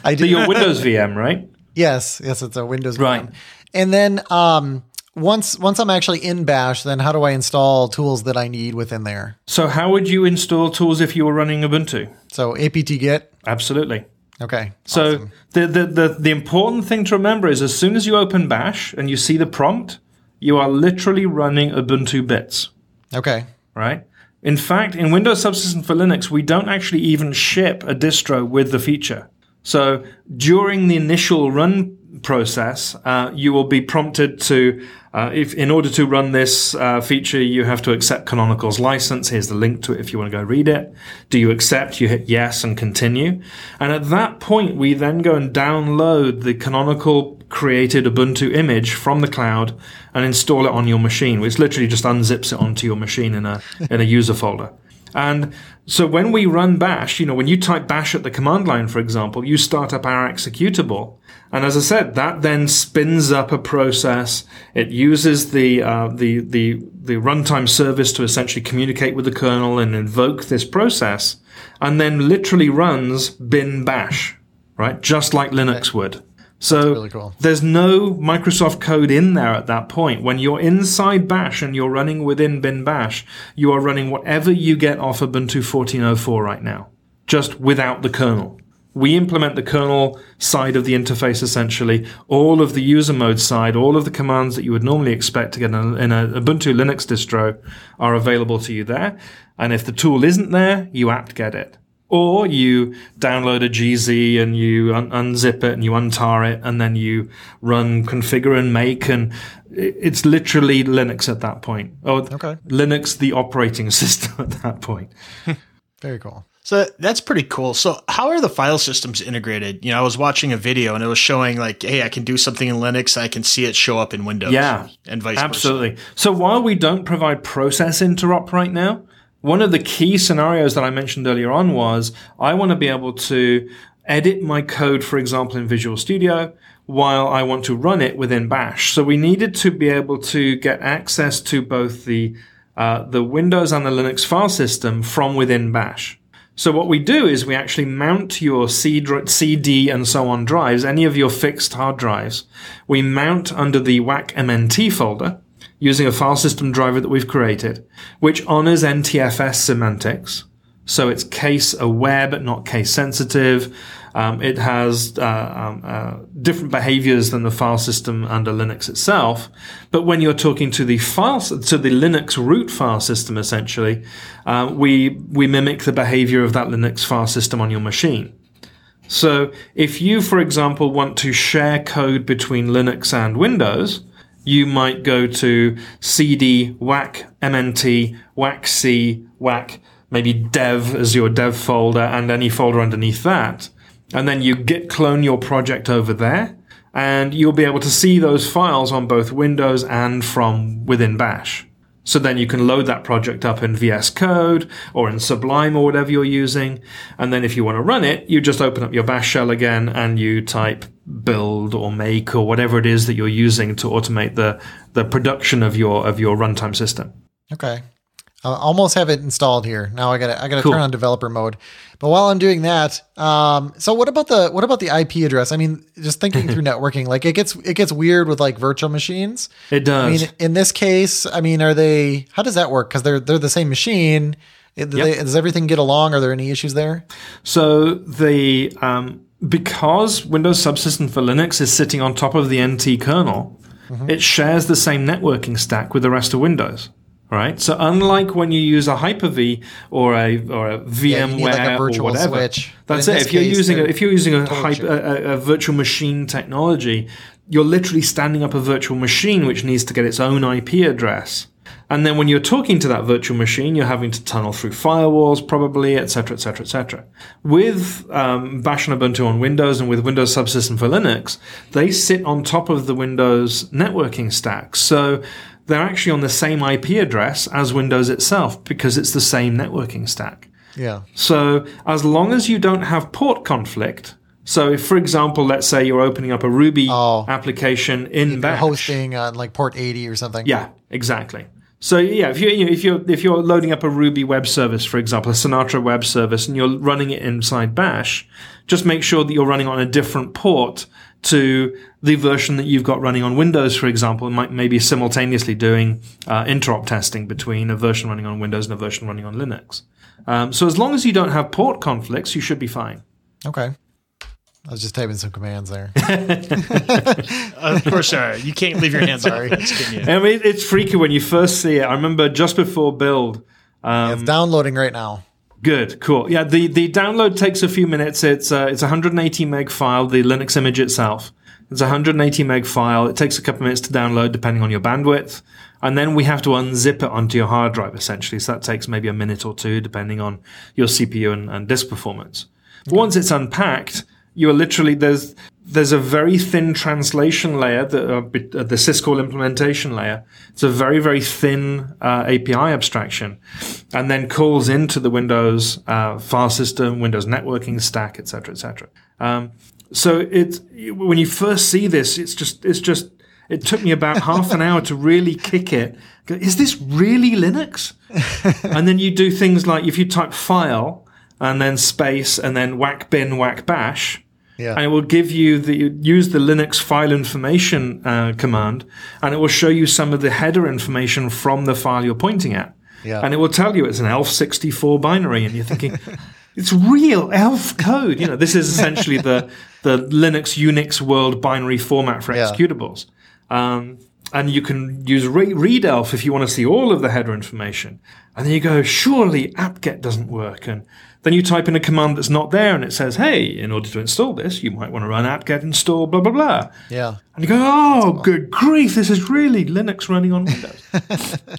I do your Windows VM, right? Yes, yes, it's a Windows right. VM. And then um, once once I'm actually in Bash, then how do I install tools that I need within there? So how would you install tools if you were running Ubuntu? So apt-get. Absolutely. Okay. So awesome. the, the the the important thing to remember is as soon as you open Bash and you see the prompt, you are literally running Ubuntu bits. Okay. Right. In fact, in Windows Subsystem for Linux, we don't actually even ship a distro with the feature. So during the initial run process, uh, you will be prompted to, uh, if in order to run this uh, feature, you have to accept Canonical's license. Here's the link to it if you want to go read it. Do you accept? You hit yes and continue. And at that point, we then go and download the Canonical created Ubuntu image from the cloud and install it on your machine, which literally just unzips it onto your machine in a in a user folder. And so when we run bash, you know, when you type bash at the command line, for example, you start up our executable. And as I said, that then spins up a process. It uses the, uh, the, the, the runtime service to essentially communicate with the kernel and invoke this process and then literally runs bin bash, right? Just like Linux would. So really cool. there's no Microsoft code in there at that point. When you're inside Bash and you're running within bin bash, you are running whatever you get off Ubuntu 14.04 right now, just without the kernel. We implement the kernel side of the interface essentially. All of the user mode side, all of the commands that you would normally expect to get in a, in a Ubuntu Linux distro are available to you there. And if the tool isn't there, you apt get it. Or you download a GZ and you un- unzip it and you untar it and then you run configure and make and it's literally Linux at that point. Oh, or okay. Linux, the operating system at that point. Very cool. So that's pretty cool. So how are the file systems integrated? You know, I was watching a video and it was showing like, hey, I can do something in Linux, I can see it show up in Windows. Yeah, and vice absolutely. versa. Absolutely. So while we don't provide process interop right now, one of the key scenarios that I mentioned earlier on was I want to be able to edit my code, for example, in Visual Studio while I want to run it within Bash. So we needed to be able to get access to both the uh, the Windows and the Linux file system from within Bash. So what we do is we actually mount your CD and so on drives, any of your fixed hard drives. We mount under the whack-mnt folder using a file system driver that we've created, which honors NTFS semantics. So it's case aware, but not case sensitive. Um, it has uh, um, uh, different behaviors than the file system under Linux itself. But when you're talking to the file, to the Linux root file system, essentially, uh, we we mimic the behavior of that Linux file system on your machine. So if you, for example, want to share code between Linux and Windows, you might go to cd whack mnt whack c whack maybe dev as your dev folder and any folder underneath that. And then you git clone your project over there and you'll be able to see those files on both windows and from within bash so then you can load that project up in VS Code or in Sublime or whatever you're using. And then if you want to run it, you just open up your bash shell again and you type build or make or whatever it is that you're using to automate the, the production of your, of your runtime system. Okay. I almost have it installed here. Now I got to I got to cool. turn on developer mode. But while I'm doing that, um, so what about the what about the IP address? I mean, just thinking through networking, like it gets it gets weird with like virtual machines. It does. I mean, in this case, I mean, are they? How does that work? Because they're they're the same machine. Do they- does everything get along? Are there any issues there? So the um, because Windows Subsystem for Linux is sitting on top of the NT kernel, it shares the same networking stack with the rest of Windows. Right. So unlike when you use a Hyper-V or a or a VMware Yeah, like a virtual or whatever, switch. that's it. If you're case, using a, if you're using a, hyper, a, a- a virtual machine technology, you're literally standing up a virtual machine which needs to get its own IP address. And then when you're talking to that virtual machine, you're having to tunnel through firewalls, probably, et cetera, et cetera, et cetera. With um, Bash and Ubuntu on Windows and with Windows Subsystem for Linux, they sit on top of the Windows networking stack. So they're actually on the same IP address as Windows itself because it's the same networking stack. Yeah. So as long as you don't have port conflict, so if, for example, let's say you're opening up a Ruby Oh. application in Bash, hosting on like port 80 or something. yeah, exactly. So yeah, if you you know, if you're if you're loading up a Ruby web service, for example, a Sinatra web service, and you're running it inside Bash, just make sure that you're running on a different port to the version that you've got running on Windows, for example, and might maybe simultaneously doing uh, interop testing between a version running on Windows and a version running on Linux. Um, so as long as you don't have port conflicts, you should be fine. Okay. I was just typing some commands there. Of course, uh, you can't leave your hands Sorry. off. You. I mean, it's freaky when you first see it. I remember just before build. Um, it's downloading right now. Good, cool. Yeah, the, the download takes a few minutes. It's uh, it's a 180 meg file, the Linux image itself. It's a 180 meg file. It takes a couple minutes to download depending on your bandwidth. And then we have to unzip it onto your hard drive essentially. So that takes maybe a minute or two depending on your CPU and, and disk performance. But Once it's unpacked, you are literally there's there's a very thin translation layer, the uh, uh, the syscall implementation layer. It's a very very thin uh, API abstraction, and then calls into the Windows uh, file system, Windows networking stack, etc., etc. Um, so it when you first see this, it's just it's just it took me about half an hour to really kick it. Go, Is this really Linux? and then you do things like if you type file and then space and then whack bin whack bash, Yeah. and it will give you the use the Linux file information uh, command, and it will show you some of the header information from the file you're pointing at. Yeah. And it will tell you it's an ELF64 binary, and you're thinking. It's real ELF code. You know, this is essentially the the Linux Unix world binary format for Yeah. executables. Um, and you can use re- read elf if you want to see all of the header information. And then you go, surely apt-get doesn't work. And then you type in a command that's not there and it says, hey, in order to install this, you might want to run apt-get install blah, blah, blah. Yeah. And you go, oh, good grief, this is really Linux running on Windows.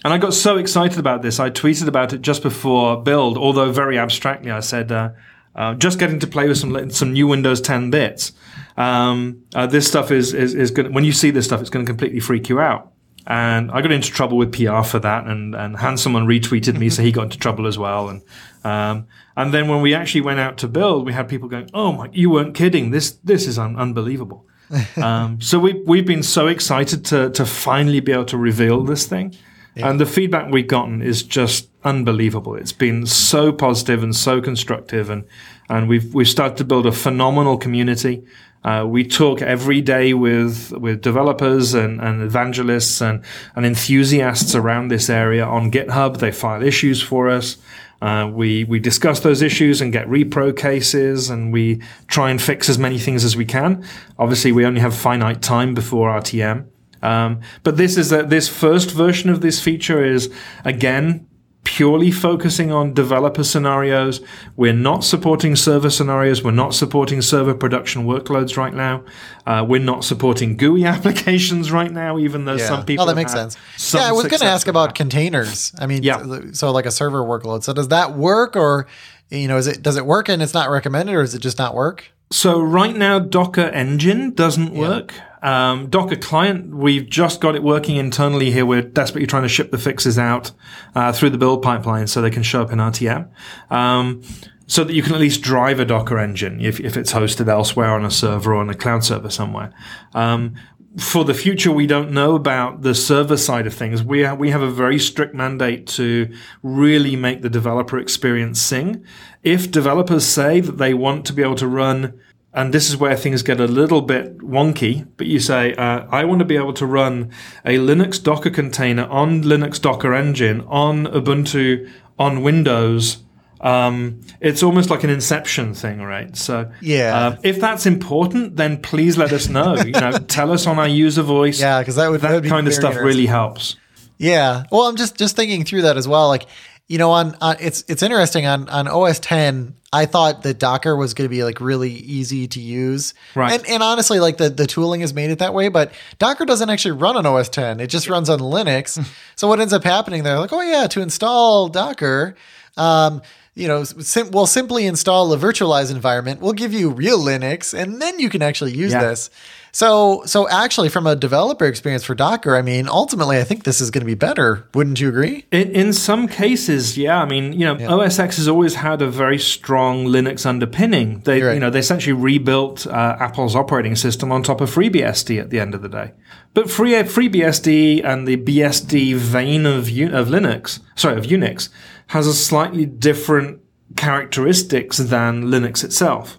and I got so excited about this, I tweeted about it just before build, although very abstractly. I said, uh, uh, just getting to play with some some new Windows 10 bits. Um, uh, this stuff is is, is going. When you see this stuff, it's going to completely freak you out. And I got into trouble with PR for that, and and Hanselman retweeted me, so he got into trouble as well. And um, and then when we actually went out to build, we had people going, "Oh my, you weren't kidding! This this is un- unbelievable." um, so we we've been so excited to to finally be able to reveal this thing, and the feedback we've gotten is just unbelievable. It's been so positive and so constructive, and and we've we've started to build a phenomenal community. Uh, we talk every day with with developers and, and evangelists and, and enthusiasts around this area on GitHub. They file issues for us. Uh, we we discuss those issues and get repro cases, and we try and fix as many things as we can. Obviously, we only have finite time before RTM. Um, but this is a, this first version of this feature is again purely focusing on developer scenarios. We're not supporting server scenarios. We're not supporting server production workloads right now. Uh, we're not supporting GUI applications right now, even though Yeah. some people. Oh, that makes sense. Yeah, I was going to ask about that. containers. I mean, Yeah. so like a server workload. So does that work, or you know, is it does it work and it's not recommended, or does it just not work? So right now, Docker Engine doesn't work. Um, Docker Client, we've just got it working internally here. We're desperately trying to ship the fixes out uh, through the build pipeline so they can show up in RTM. Um, so that you can at least drive a Docker engine if, if it's hosted elsewhere on a server or on a cloud server somewhere. Um, for the future, we don't know about the server side of things. We ha- we have a very strict mandate to really make the developer experience sing. If developers say that they want to be able to run, and this is where things get a little bit wonky, but you say, uh, I want to be able to run a Linux Docker container on Linux Docker Engine on Ubuntu on Windows, um, it's almost like an inception thing, right? So, Yeah. uh, if that's important, then please let us know. you know, tell us on our user voice. Yeah, 'cause that would- that that would kind of stuff really helps. Yeah. Well, I'm just just thinking through that as well. Like, you know, on, on it's it's interesting on on OS 10. I thought that Docker was going to be like really easy to use, Right. And and honestly, like the the tooling has made it that way. But Docker doesn't actually run on OS 10. It just runs on Linux. so what ends up happening? They're like, oh yeah, to install Docker. Um, you know, sim- we'll simply install a virtualized environment. We'll give you real Linux, and then you can actually use Yeah. this. So, so actually, from a developer experience for Docker, I mean, ultimately, I think this is going to be better. Wouldn't you agree? In, in some cases, yeah. I mean, you know, OS X has always had a very strong Linux underpinning. They, You're right. you know, they essentially rebuilt uh, Apple's operating system on top of FreeBSD at the end of the day. But Free FreeBSD and the BSD vein of U- of Linux, sorry, of Unix, has a slightly different characteristics than Linux itself.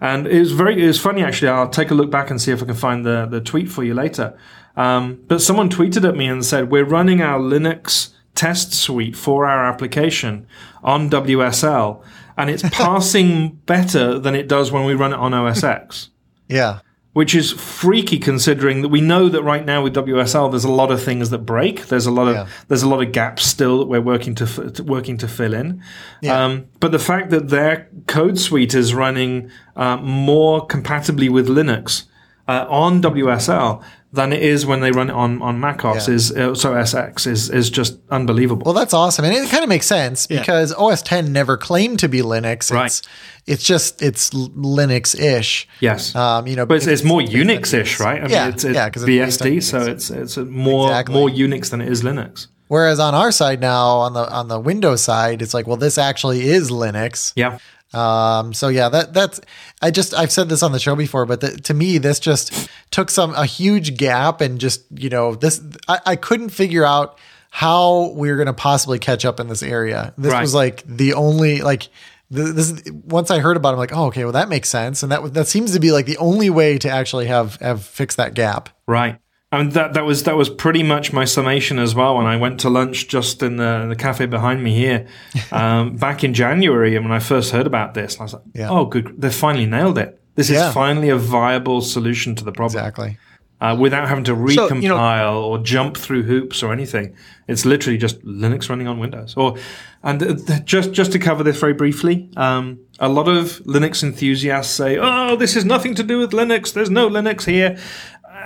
And it was very, it was funny actually. I'll take a look back and see if I can find the, the tweet for you later. Um, but someone tweeted at me and said, we're running our Linux test suite for our application on WSL and it's passing better than it does when we run it on OS X. Yeah. Which is freaky considering that we know that right now with WSL there's a lot of things that break. There's a lot of Yeah. there's a lot of gaps still that we're working to, f- to working to fill in. Um, but the fact that their code suite is running uh, more compatibly with Linux uh, on WSL than it is when they run it on on macOS Yeah. is uh, so SX is is just unbelievable. Well, that's awesome, and it kind of makes sense because OS 10 never claimed to be Linux. Right. It's, it's just it's Linux ish. yes. Um, you know, But it's, it's more Unix-ish, right? I mean, Yeah, it's, it's yeah, 'cause it's based on BSD, Unix. so it's it's more Exactly. more Unix than it is Linux. Whereas on our side now, on the on the Windows side, it's like, well, this actually is Linux. Yeah, Um, so yeah, that that's I just I've said this on the show before, but the, to me this just took some a huge gap and just you know this I, I couldn't figure out how we were going to possibly catch up in this area. This Right. was like the only like th- this is- once I heard about it, I'm like, oh okay, well that makes sense, and that that seems to be like the only way to actually have have fixed that gap. right. And that that was that was pretty much my summation as well. When I went to lunch just in the the cafe behind me here, um, back in January, and when I first heard about this, I was like, Yeah. "Oh, good! They finally nailed it. This Yeah. is finally a viable solution to the problem." Exactly. uh, without having to So, recompile you know- or jump through hoops or anything. It's literally just Linux running on Windows. Or and uh, th- just just to cover this very briefly, um, a lot of Linux enthusiasts say, "Oh, this has nothing to do with Linux. There's no Linux here."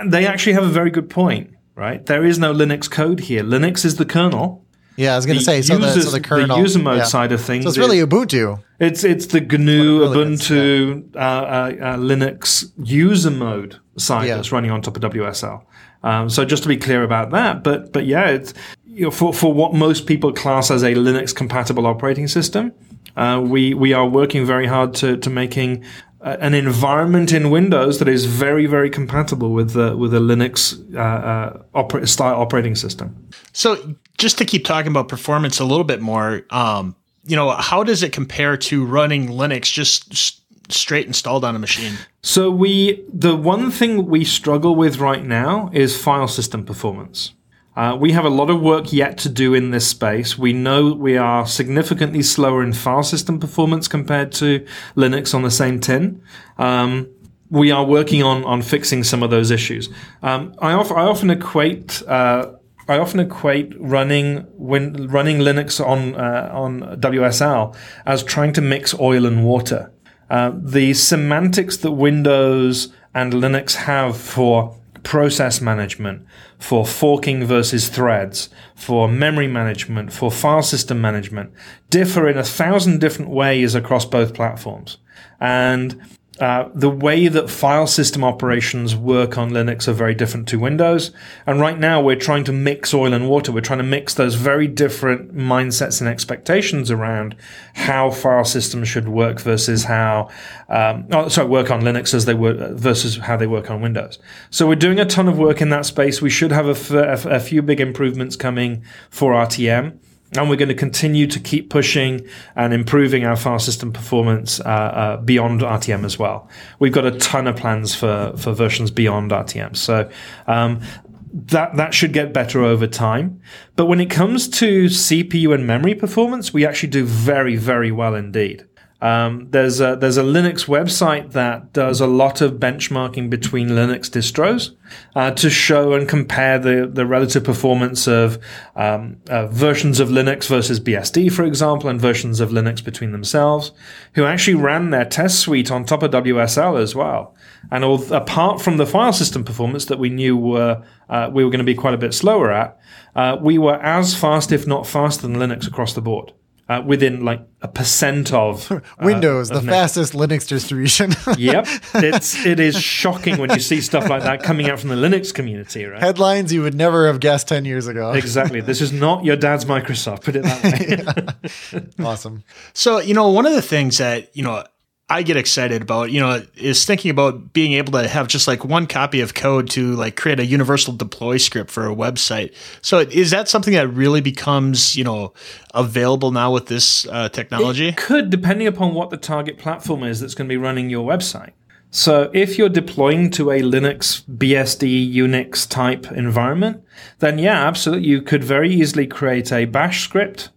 They actually have a very good point, right? There is no Linux code here. Linux is the kernel. Yeah, I was going to The say so. The, so the kernel, user mode yeah. side of things. So it's really Ubuntu. it's it's the GNU really is, Ubuntu uh, uh, uh, Linux user mode side Yeah. that's running on top of WSL. Um, so just to be clear about that, but but yeah, it's you know, for for what most people class as a Linux compatible operating system, uh, we we are working very hard to to making uh, an environment in Windows that is very very compatible with the with a Linux uh, uh, opera- style operating system. So just to keep talking about performance a little bit more, um, you know, how does it compare to running Linux just s- straight installed on a machine? So we, the one thing we struggle with right now is file system performance. Uh, we have a lot of work yet to do in this space. We know we are significantly slower in file system performance compared to Linux on the same tin. Um, we are working on on fixing some of those issues. Um, I, of, I often equate. Uh, I often equate running when running Linux on uh, on WSL as trying to mix oil and water. Uh, the semantics that Windows and Linux have for process management, for forking versus threads, for memory management, for file system management differ in a thousand different ways across both platforms. And uh, the way that file system operations work on Linux are very different to Windows. And right now we're trying to mix oil and water. We're trying to mix those very different mindsets and expectations around how file systems should work versus how, um, oh, sorry, work on Linux as they work versus how they work on Windows. So we're doing a ton of work in that space. We should have a, f- a few big improvements coming for RTM. And we're going to continue to keep pushing and improving our file system performance uh, uh, beyond RTM as well. We've got a ton of plans for, for versions beyond RTM. So um, that that should get better over time. But when it comes to CPU and memory performance, we actually do very, very well indeed. Um, there's a there's a Linux website that does a lot of benchmarking between Linux distros uh, to show and compare the the relative performance of um, uh, versions of Linux versus BSD, for example, and versions of Linux between themselves. Who actually ran their test suite on top of WSL as well. And all, apart from the file system performance that we knew were uh, we were going to be quite a bit slower at, uh, we were as fast, if not faster, than Linux across the board uh, within like a percent of uh, Windows, of the fastest Linux distribution. yep, it's it is shocking when you see stuff like that coming out from the Linux community, right? Headlines you would never have guessed ten years ago. Exactly. This is not your dad's Microsoft. Put it that way. awesome. So you know, one of the things that you know I get excited about, you know, is thinking about being able to have just like one copy of code to like create a universal deploy script for a website. So is that something that really becomes, you know, available now with this uh, technology? It could, depending upon what the target platform is that's going to be running your website. So if you're deploying to a Linux, BSD, Unix type environment, then yeah, absolutely, you could very easily create a bash script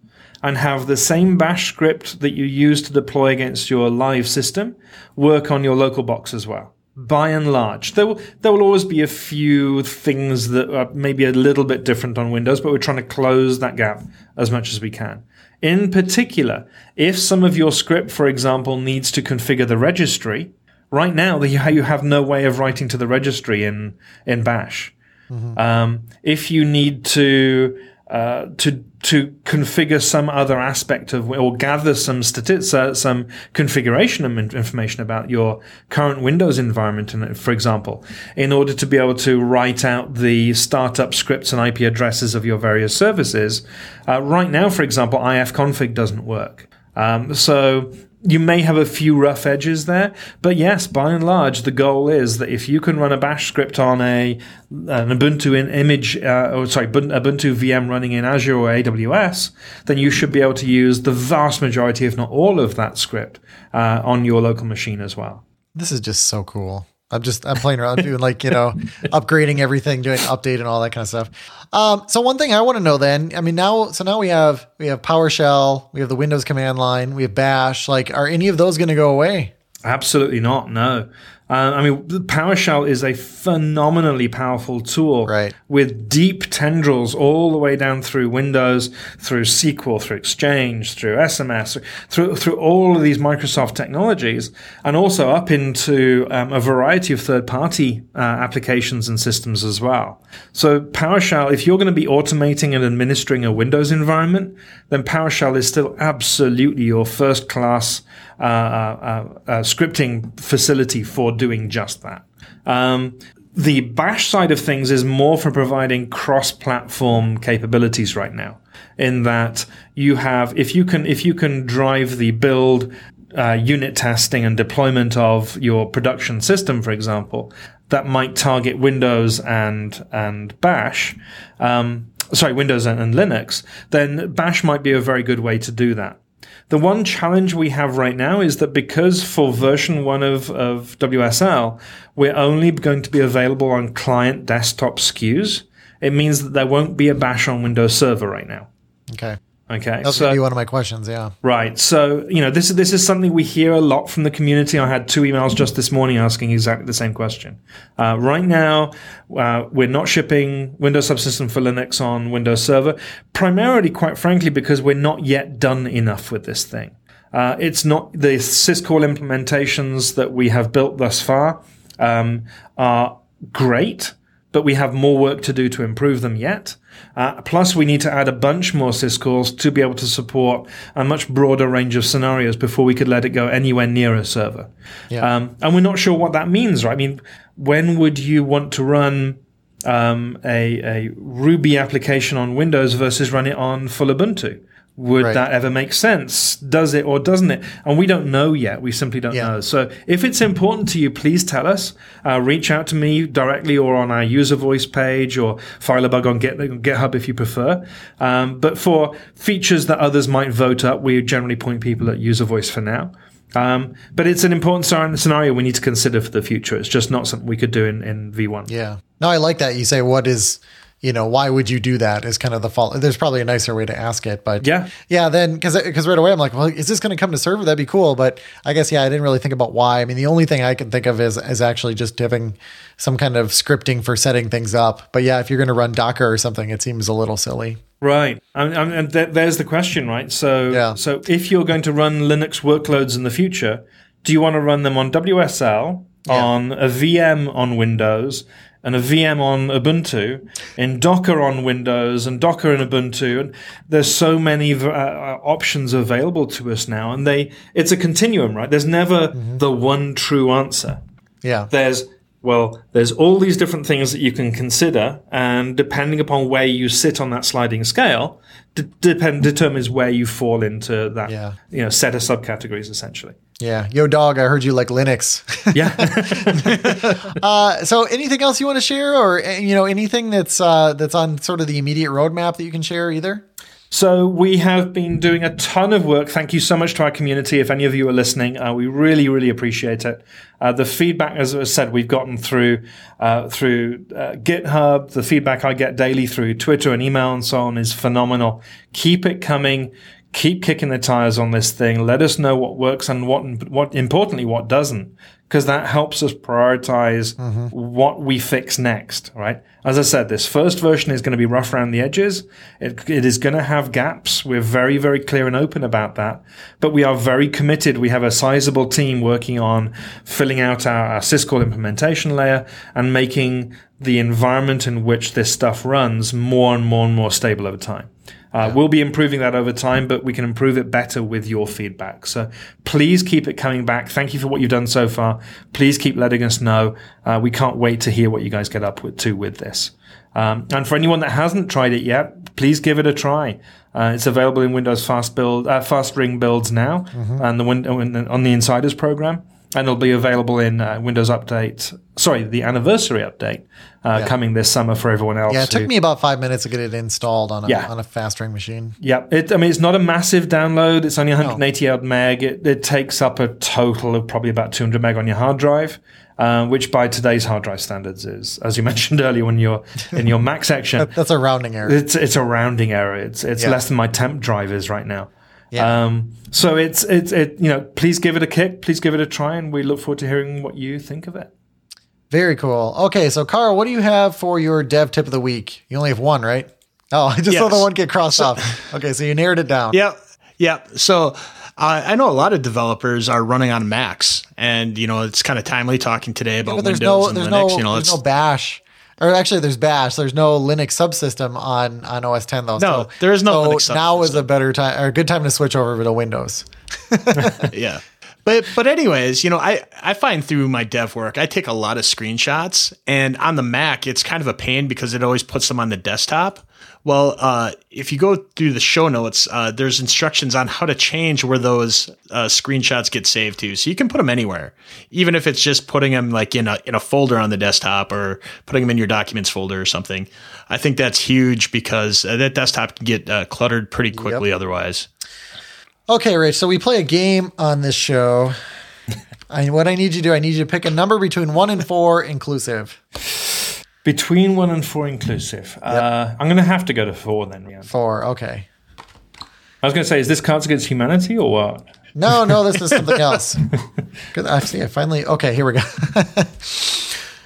and have the same bash script that you use to deploy against your live system work on your local box as well. By and large, there will, there will always be a few things that are maybe a little bit different on Windows, but we're trying to close that gap as much as we can. In particular, if some of your script, for example, needs to configure the registry, right now you have no way of writing to the registry in in Bash. Mm-hmm. Um, if you need to uh, to to configure some other aspect of or gather some statistics, uh, some configuration information about your current Windows environment, for example, in order to be able to write out the startup scripts and IP addresses of your various services. Uh, right now, for example, ifconfig doesn't work. Um, so you may have a few rough edges there, but yes, by and large, the goal is that if you can run a Bash script on a an Ubuntu in image, uh, or sorry, Ubuntu VM running in Azure or AWS, then you should be able to use the vast majority, if not all, of that script uh, on your local machine as well. This is just so cool. I'm just I'm playing around doing like you know upgrading everything, doing update and all that kind of stuff. Um, so one thing I want to know then, I mean now so now we have we have PowerShell, we have the Windows command line, we have Bash. Like, are any of those going to go away? Absolutely not. No. Uh, I mean, PowerShell is a phenomenally powerful tool right. with deep tendrils all the way down through Windows, through SQL, through Exchange, through SMS, through through all of these Microsoft technologies, and also up into um, a variety of third-party uh, applications and systems as well. So PowerShell, if you're going to be automating and administering a Windows environment, then PowerShell is still absolutely your first-class uh, uh, uh, scripting facility for doing just that. Um, the bash side of things is more for providing cross-platform capabilities right now in that you have if you can if you can drive the build uh, unit testing and deployment of your production system for example that might target windows and and bash um, sorry windows and, and linux then bash might be a very good way to do that the one challenge we have right now is that because for version one of, of WSL, we're only going to be available on client desktop SKUs, it means that there won't be a bash on Windows Server right now. Okay. Okay, that's so, to be one of my questions. Yeah, right. So you know, this is this is something we hear a lot from the community. I had two emails just this morning asking exactly the same question. Uh, right now, uh, we're not shipping Windows Subsystem for Linux on Windows Server, primarily, quite frankly, because we're not yet done enough with this thing. Uh, it's not the syscall implementations that we have built thus far um, are great, but we have more work to do to improve them yet. Uh, plus, we need to add a bunch more syscalls to be able to support a much broader range of scenarios before we could let it go anywhere near a server. Yeah. Um, and we're not sure what that means, right? I mean, when would you want to run um, a, a Ruby application on Windows versus run it on full Ubuntu? Would right. that ever make sense? Does it or doesn't it? And we don't know yet. We simply don't yeah. know. So if it's important to you, please tell us. Uh, reach out to me directly or on our user voice page or file a bug on GitHub if you prefer. Um, but for features that others might vote up, we generally point people at user voice for now. Um, but it's an important scenario we need to consider for the future. It's just not something we could do in, in V1. Yeah. No, I like that. You say, what is, you know, why would you do that? Is kind of the fault. There's probably a nicer way to ask it, but Yeah. yeah. Then because because right away I'm like, well, is this going to come to server? That'd be cool. But I guess yeah, I didn't really think about why. I mean, the only thing I can think of is is actually just having some kind of scripting for setting things up. But yeah, if you're going to run Docker or something, it seems a little silly. Right, and, and, th- there's the question, right? So, Yeah. so if you're going to run Linux workloads in the future, do you want to run them on WSL, on a VM on Windows, and a VM on Ubuntu, in Docker on Windows, and Docker in Ubuntu? And there's so many uh, uh, options available to us now, and they it's a continuum, right? There's never the one true answer Yeah. there's well there's all these different things that you can consider and depending upon where you sit on that sliding scale d- depend determines where you fall into that Yeah. you know set of subcategories essentially Yeah. Yo, dog, I heard you like Linux. yeah uh, so anything else you want to share or, uh, you know, anything that's, uh, that's on sort of the immediate roadmap that you can share either? So we have been doing a ton of work. Thank you so much to our community. If any of you are listening, uh, we really, really appreciate it. Uh, the feedback, as I said, we've gotten through uh, through uh, GitHub. The feedback I get daily through Twitter and email and so on is phenomenal. Keep it coming. Keep kicking the tires on this thing. Let us know what works and what, what importantly, what doesn't, because that helps us prioritize mm-hmm. what we fix next. Right. As I said, this first version is going to be rough around the edges. It, it is going to have gaps. We're very, very clear and open about that. But we are very committed. We have a sizable team working on filling out our, our syscall implementation layer and making the environment in which this stuff runs more and more and more stable over time. Uh, We'll be improving that over time, but we can improve it better with your feedback. So please keep it coming back. Thank you for what you've done so far. Please keep letting us know. Uh, we can't wait to hear what you guys get up with, to with this. Um, and for anyone that hasn't tried it yet, please give it a try. Uh, it's available in Windows Fast Build, uh, Fast Ring builds now, and the win- on the Insiders program, and it'll be available in uh, Windows Update. Sorry, the anniversary update uh, coming this summer for everyone else. Yeah, it who- took me about five minutes to get it installed on a, Yeah. on a fast ring machine. Yeah, it, I mean, it's not a massive download. It's only 180 odd meg. It, it takes up a total of probably about 200 meg on your hard drive, uh, which by today's hard drive standards is, as you mentioned earlier, when you're in your Mac section, That's a rounding error. it's it's a rounding error. It's it's Yeah. less than my temp drive is right now. Yeah. Um, so it's it's it you know please give it a kick, please give it a try, and we look forward to hearing what you think of it. Very cool. Okay, so Carl, what do you have for your dev tip of the week? You only have one, right? Oh, I just saw the one get crossed off. Okay, so you narrowed it down. Yep. Yep. So uh, I know a lot of developers are running on Macs, and you know it's kind of timely talking today about but there's Windows no and there's Linux. no you know, there's it's no Bash. Or actually, there's Bash. There's no Linux subsystem on on OS 10 though. No, there is no so Linux now is a better time or a good time to switch over to Windows. yeah. But but anyways, you know, I I find through my dev work, I take a lot of screenshots, and on the Mac, it's kind of a pain because it always puts them on the desktop. Well, uh, if you go through the show notes, uh, there's instructions on how to change where those uh, screenshots get saved to, so you can put them anywhere, even if it's just putting them like in a in a folder on the desktop or putting them in your documents folder or something. I think that's huge because uh, that desktop can get uh, cluttered pretty quickly otherwise. Okay, Rich. So we play a game on this show. I, what I need you to do, I need you to pick a number between one and four inclusive. Between one and four inclusive, uh, I'm going to have to go to four then. Four. Okay. I was going to say, is this Cards Against Humanity or what? No, no, this is something else. Good. I see. I finally. Okay, here we go.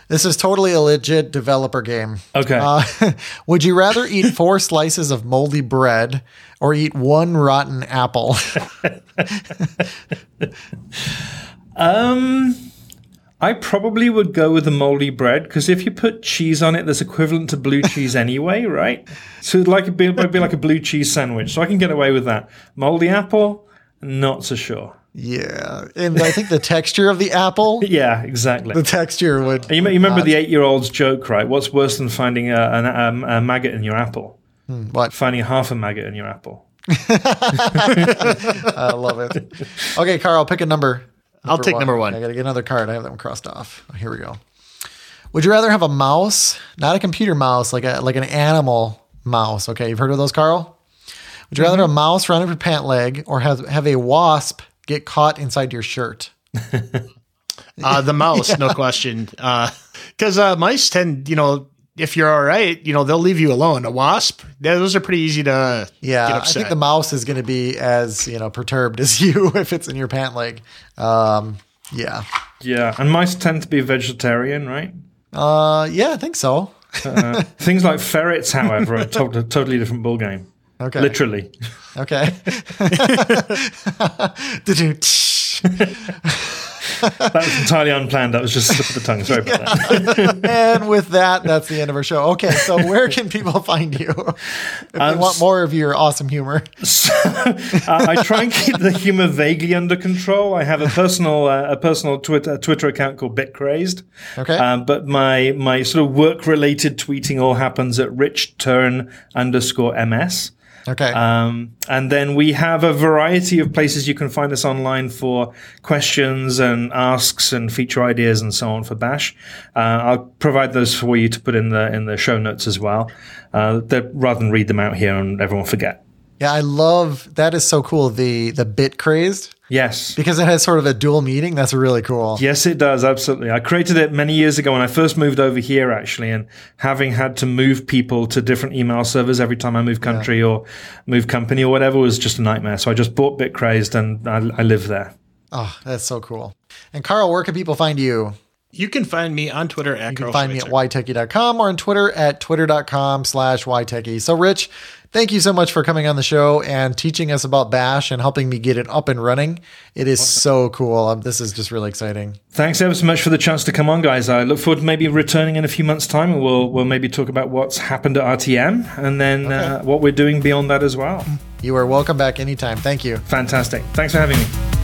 this is totally a legit developer game. Okay. Uh, would you rather eat four slices of moldy bread or eat one rotten apple? Um, I probably would go with the moldy bread because if you put cheese on it, that's equivalent to blue cheese anyway, right? So it'd like it'd be, it'd be like a blue cheese sandwich. So I can get away with that. Moldy apple, not so sure. yeah, and I think the texture of the apple, Yeah, exactly. the texture would. You, you remember the eight-year-old's joke, right? What's worse than finding a, an- um, a maggot in your apple? What? Finding half a maggot in your apple. I love it. Okay, Carl, pick a number. I'll take number one. I got to get another card. I have that one crossed off. Oh, here we go. Would you rather have a mouse, not a computer mouse, like a like an animal mouse? Okay, you've heard of those, Carl? Would you rather have a mouse run up your pant leg or have have a wasp get caught inside your shirt? Uh, the mouse, no question. Uh, because uh, mice tend, you know, if you're all right, you know, they'll leave you alone. A wasp, those are pretty easy to Yeah, get I think the mouse is going to be as you know perturbed as you if it's in your pant leg. Um, yeah, Yeah, and mice tend to be vegetarian, right? uh, yeah, I think so. Uh, things like ferrets, however, are a totally different ballgame. Okay, Literally. okay. Did you? That was entirely unplanned. That was just slip of the tongue. Sorry about that. and with that, that's the end of our show. Okay, so where can people find you if they Um, want more of your awesome humor? So, uh, I try and keep the humor vaguely under control. I have a personal uh, a personal Twitter Twitter account called Bitcrazed. Okay. Um, but my my sort of work related tweeting all happens at Rich Turn underscore ms. Okay. Um, and then we have a variety of places you can find us online for questions and asks and feature ideas and so on for Bash. Uh, I'll provide those for you to put in the in the show notes as well, uh, rather than read them out here and everyone forget. Yeah, I love that. Is so cool. The the bit crazed Yes. because it has sort of a dual meaning. That's really cool. Yes, it does. Absolutely. I created it many years ago when I first moved over here, actually, and having had to move people to different email servers every time I move country or move company or whatever was just a nightmare. So I just bought Bitcrazed and I, I live there. Oh, that's so cool. And Carl, where can people find you? you can find me on Twitter at You can find me Schweitzer. at ytechie.com or on Twitter at twitter.com slash ytechie. So, Rich, thank you so much for coming on the show and teaching us about Bash and helping me get it up and running. It is so cool. Um, this is just really exciting. Thanks ever so much for the chance to come on, guys. I look forward to maybe returning in a few months' time, and we'll we'll maybe talk about what's happened at RTM and then uh, what we're doing beyond that as well. You are welcome back anytime. Thank you. Fantastic. Thanks for having me.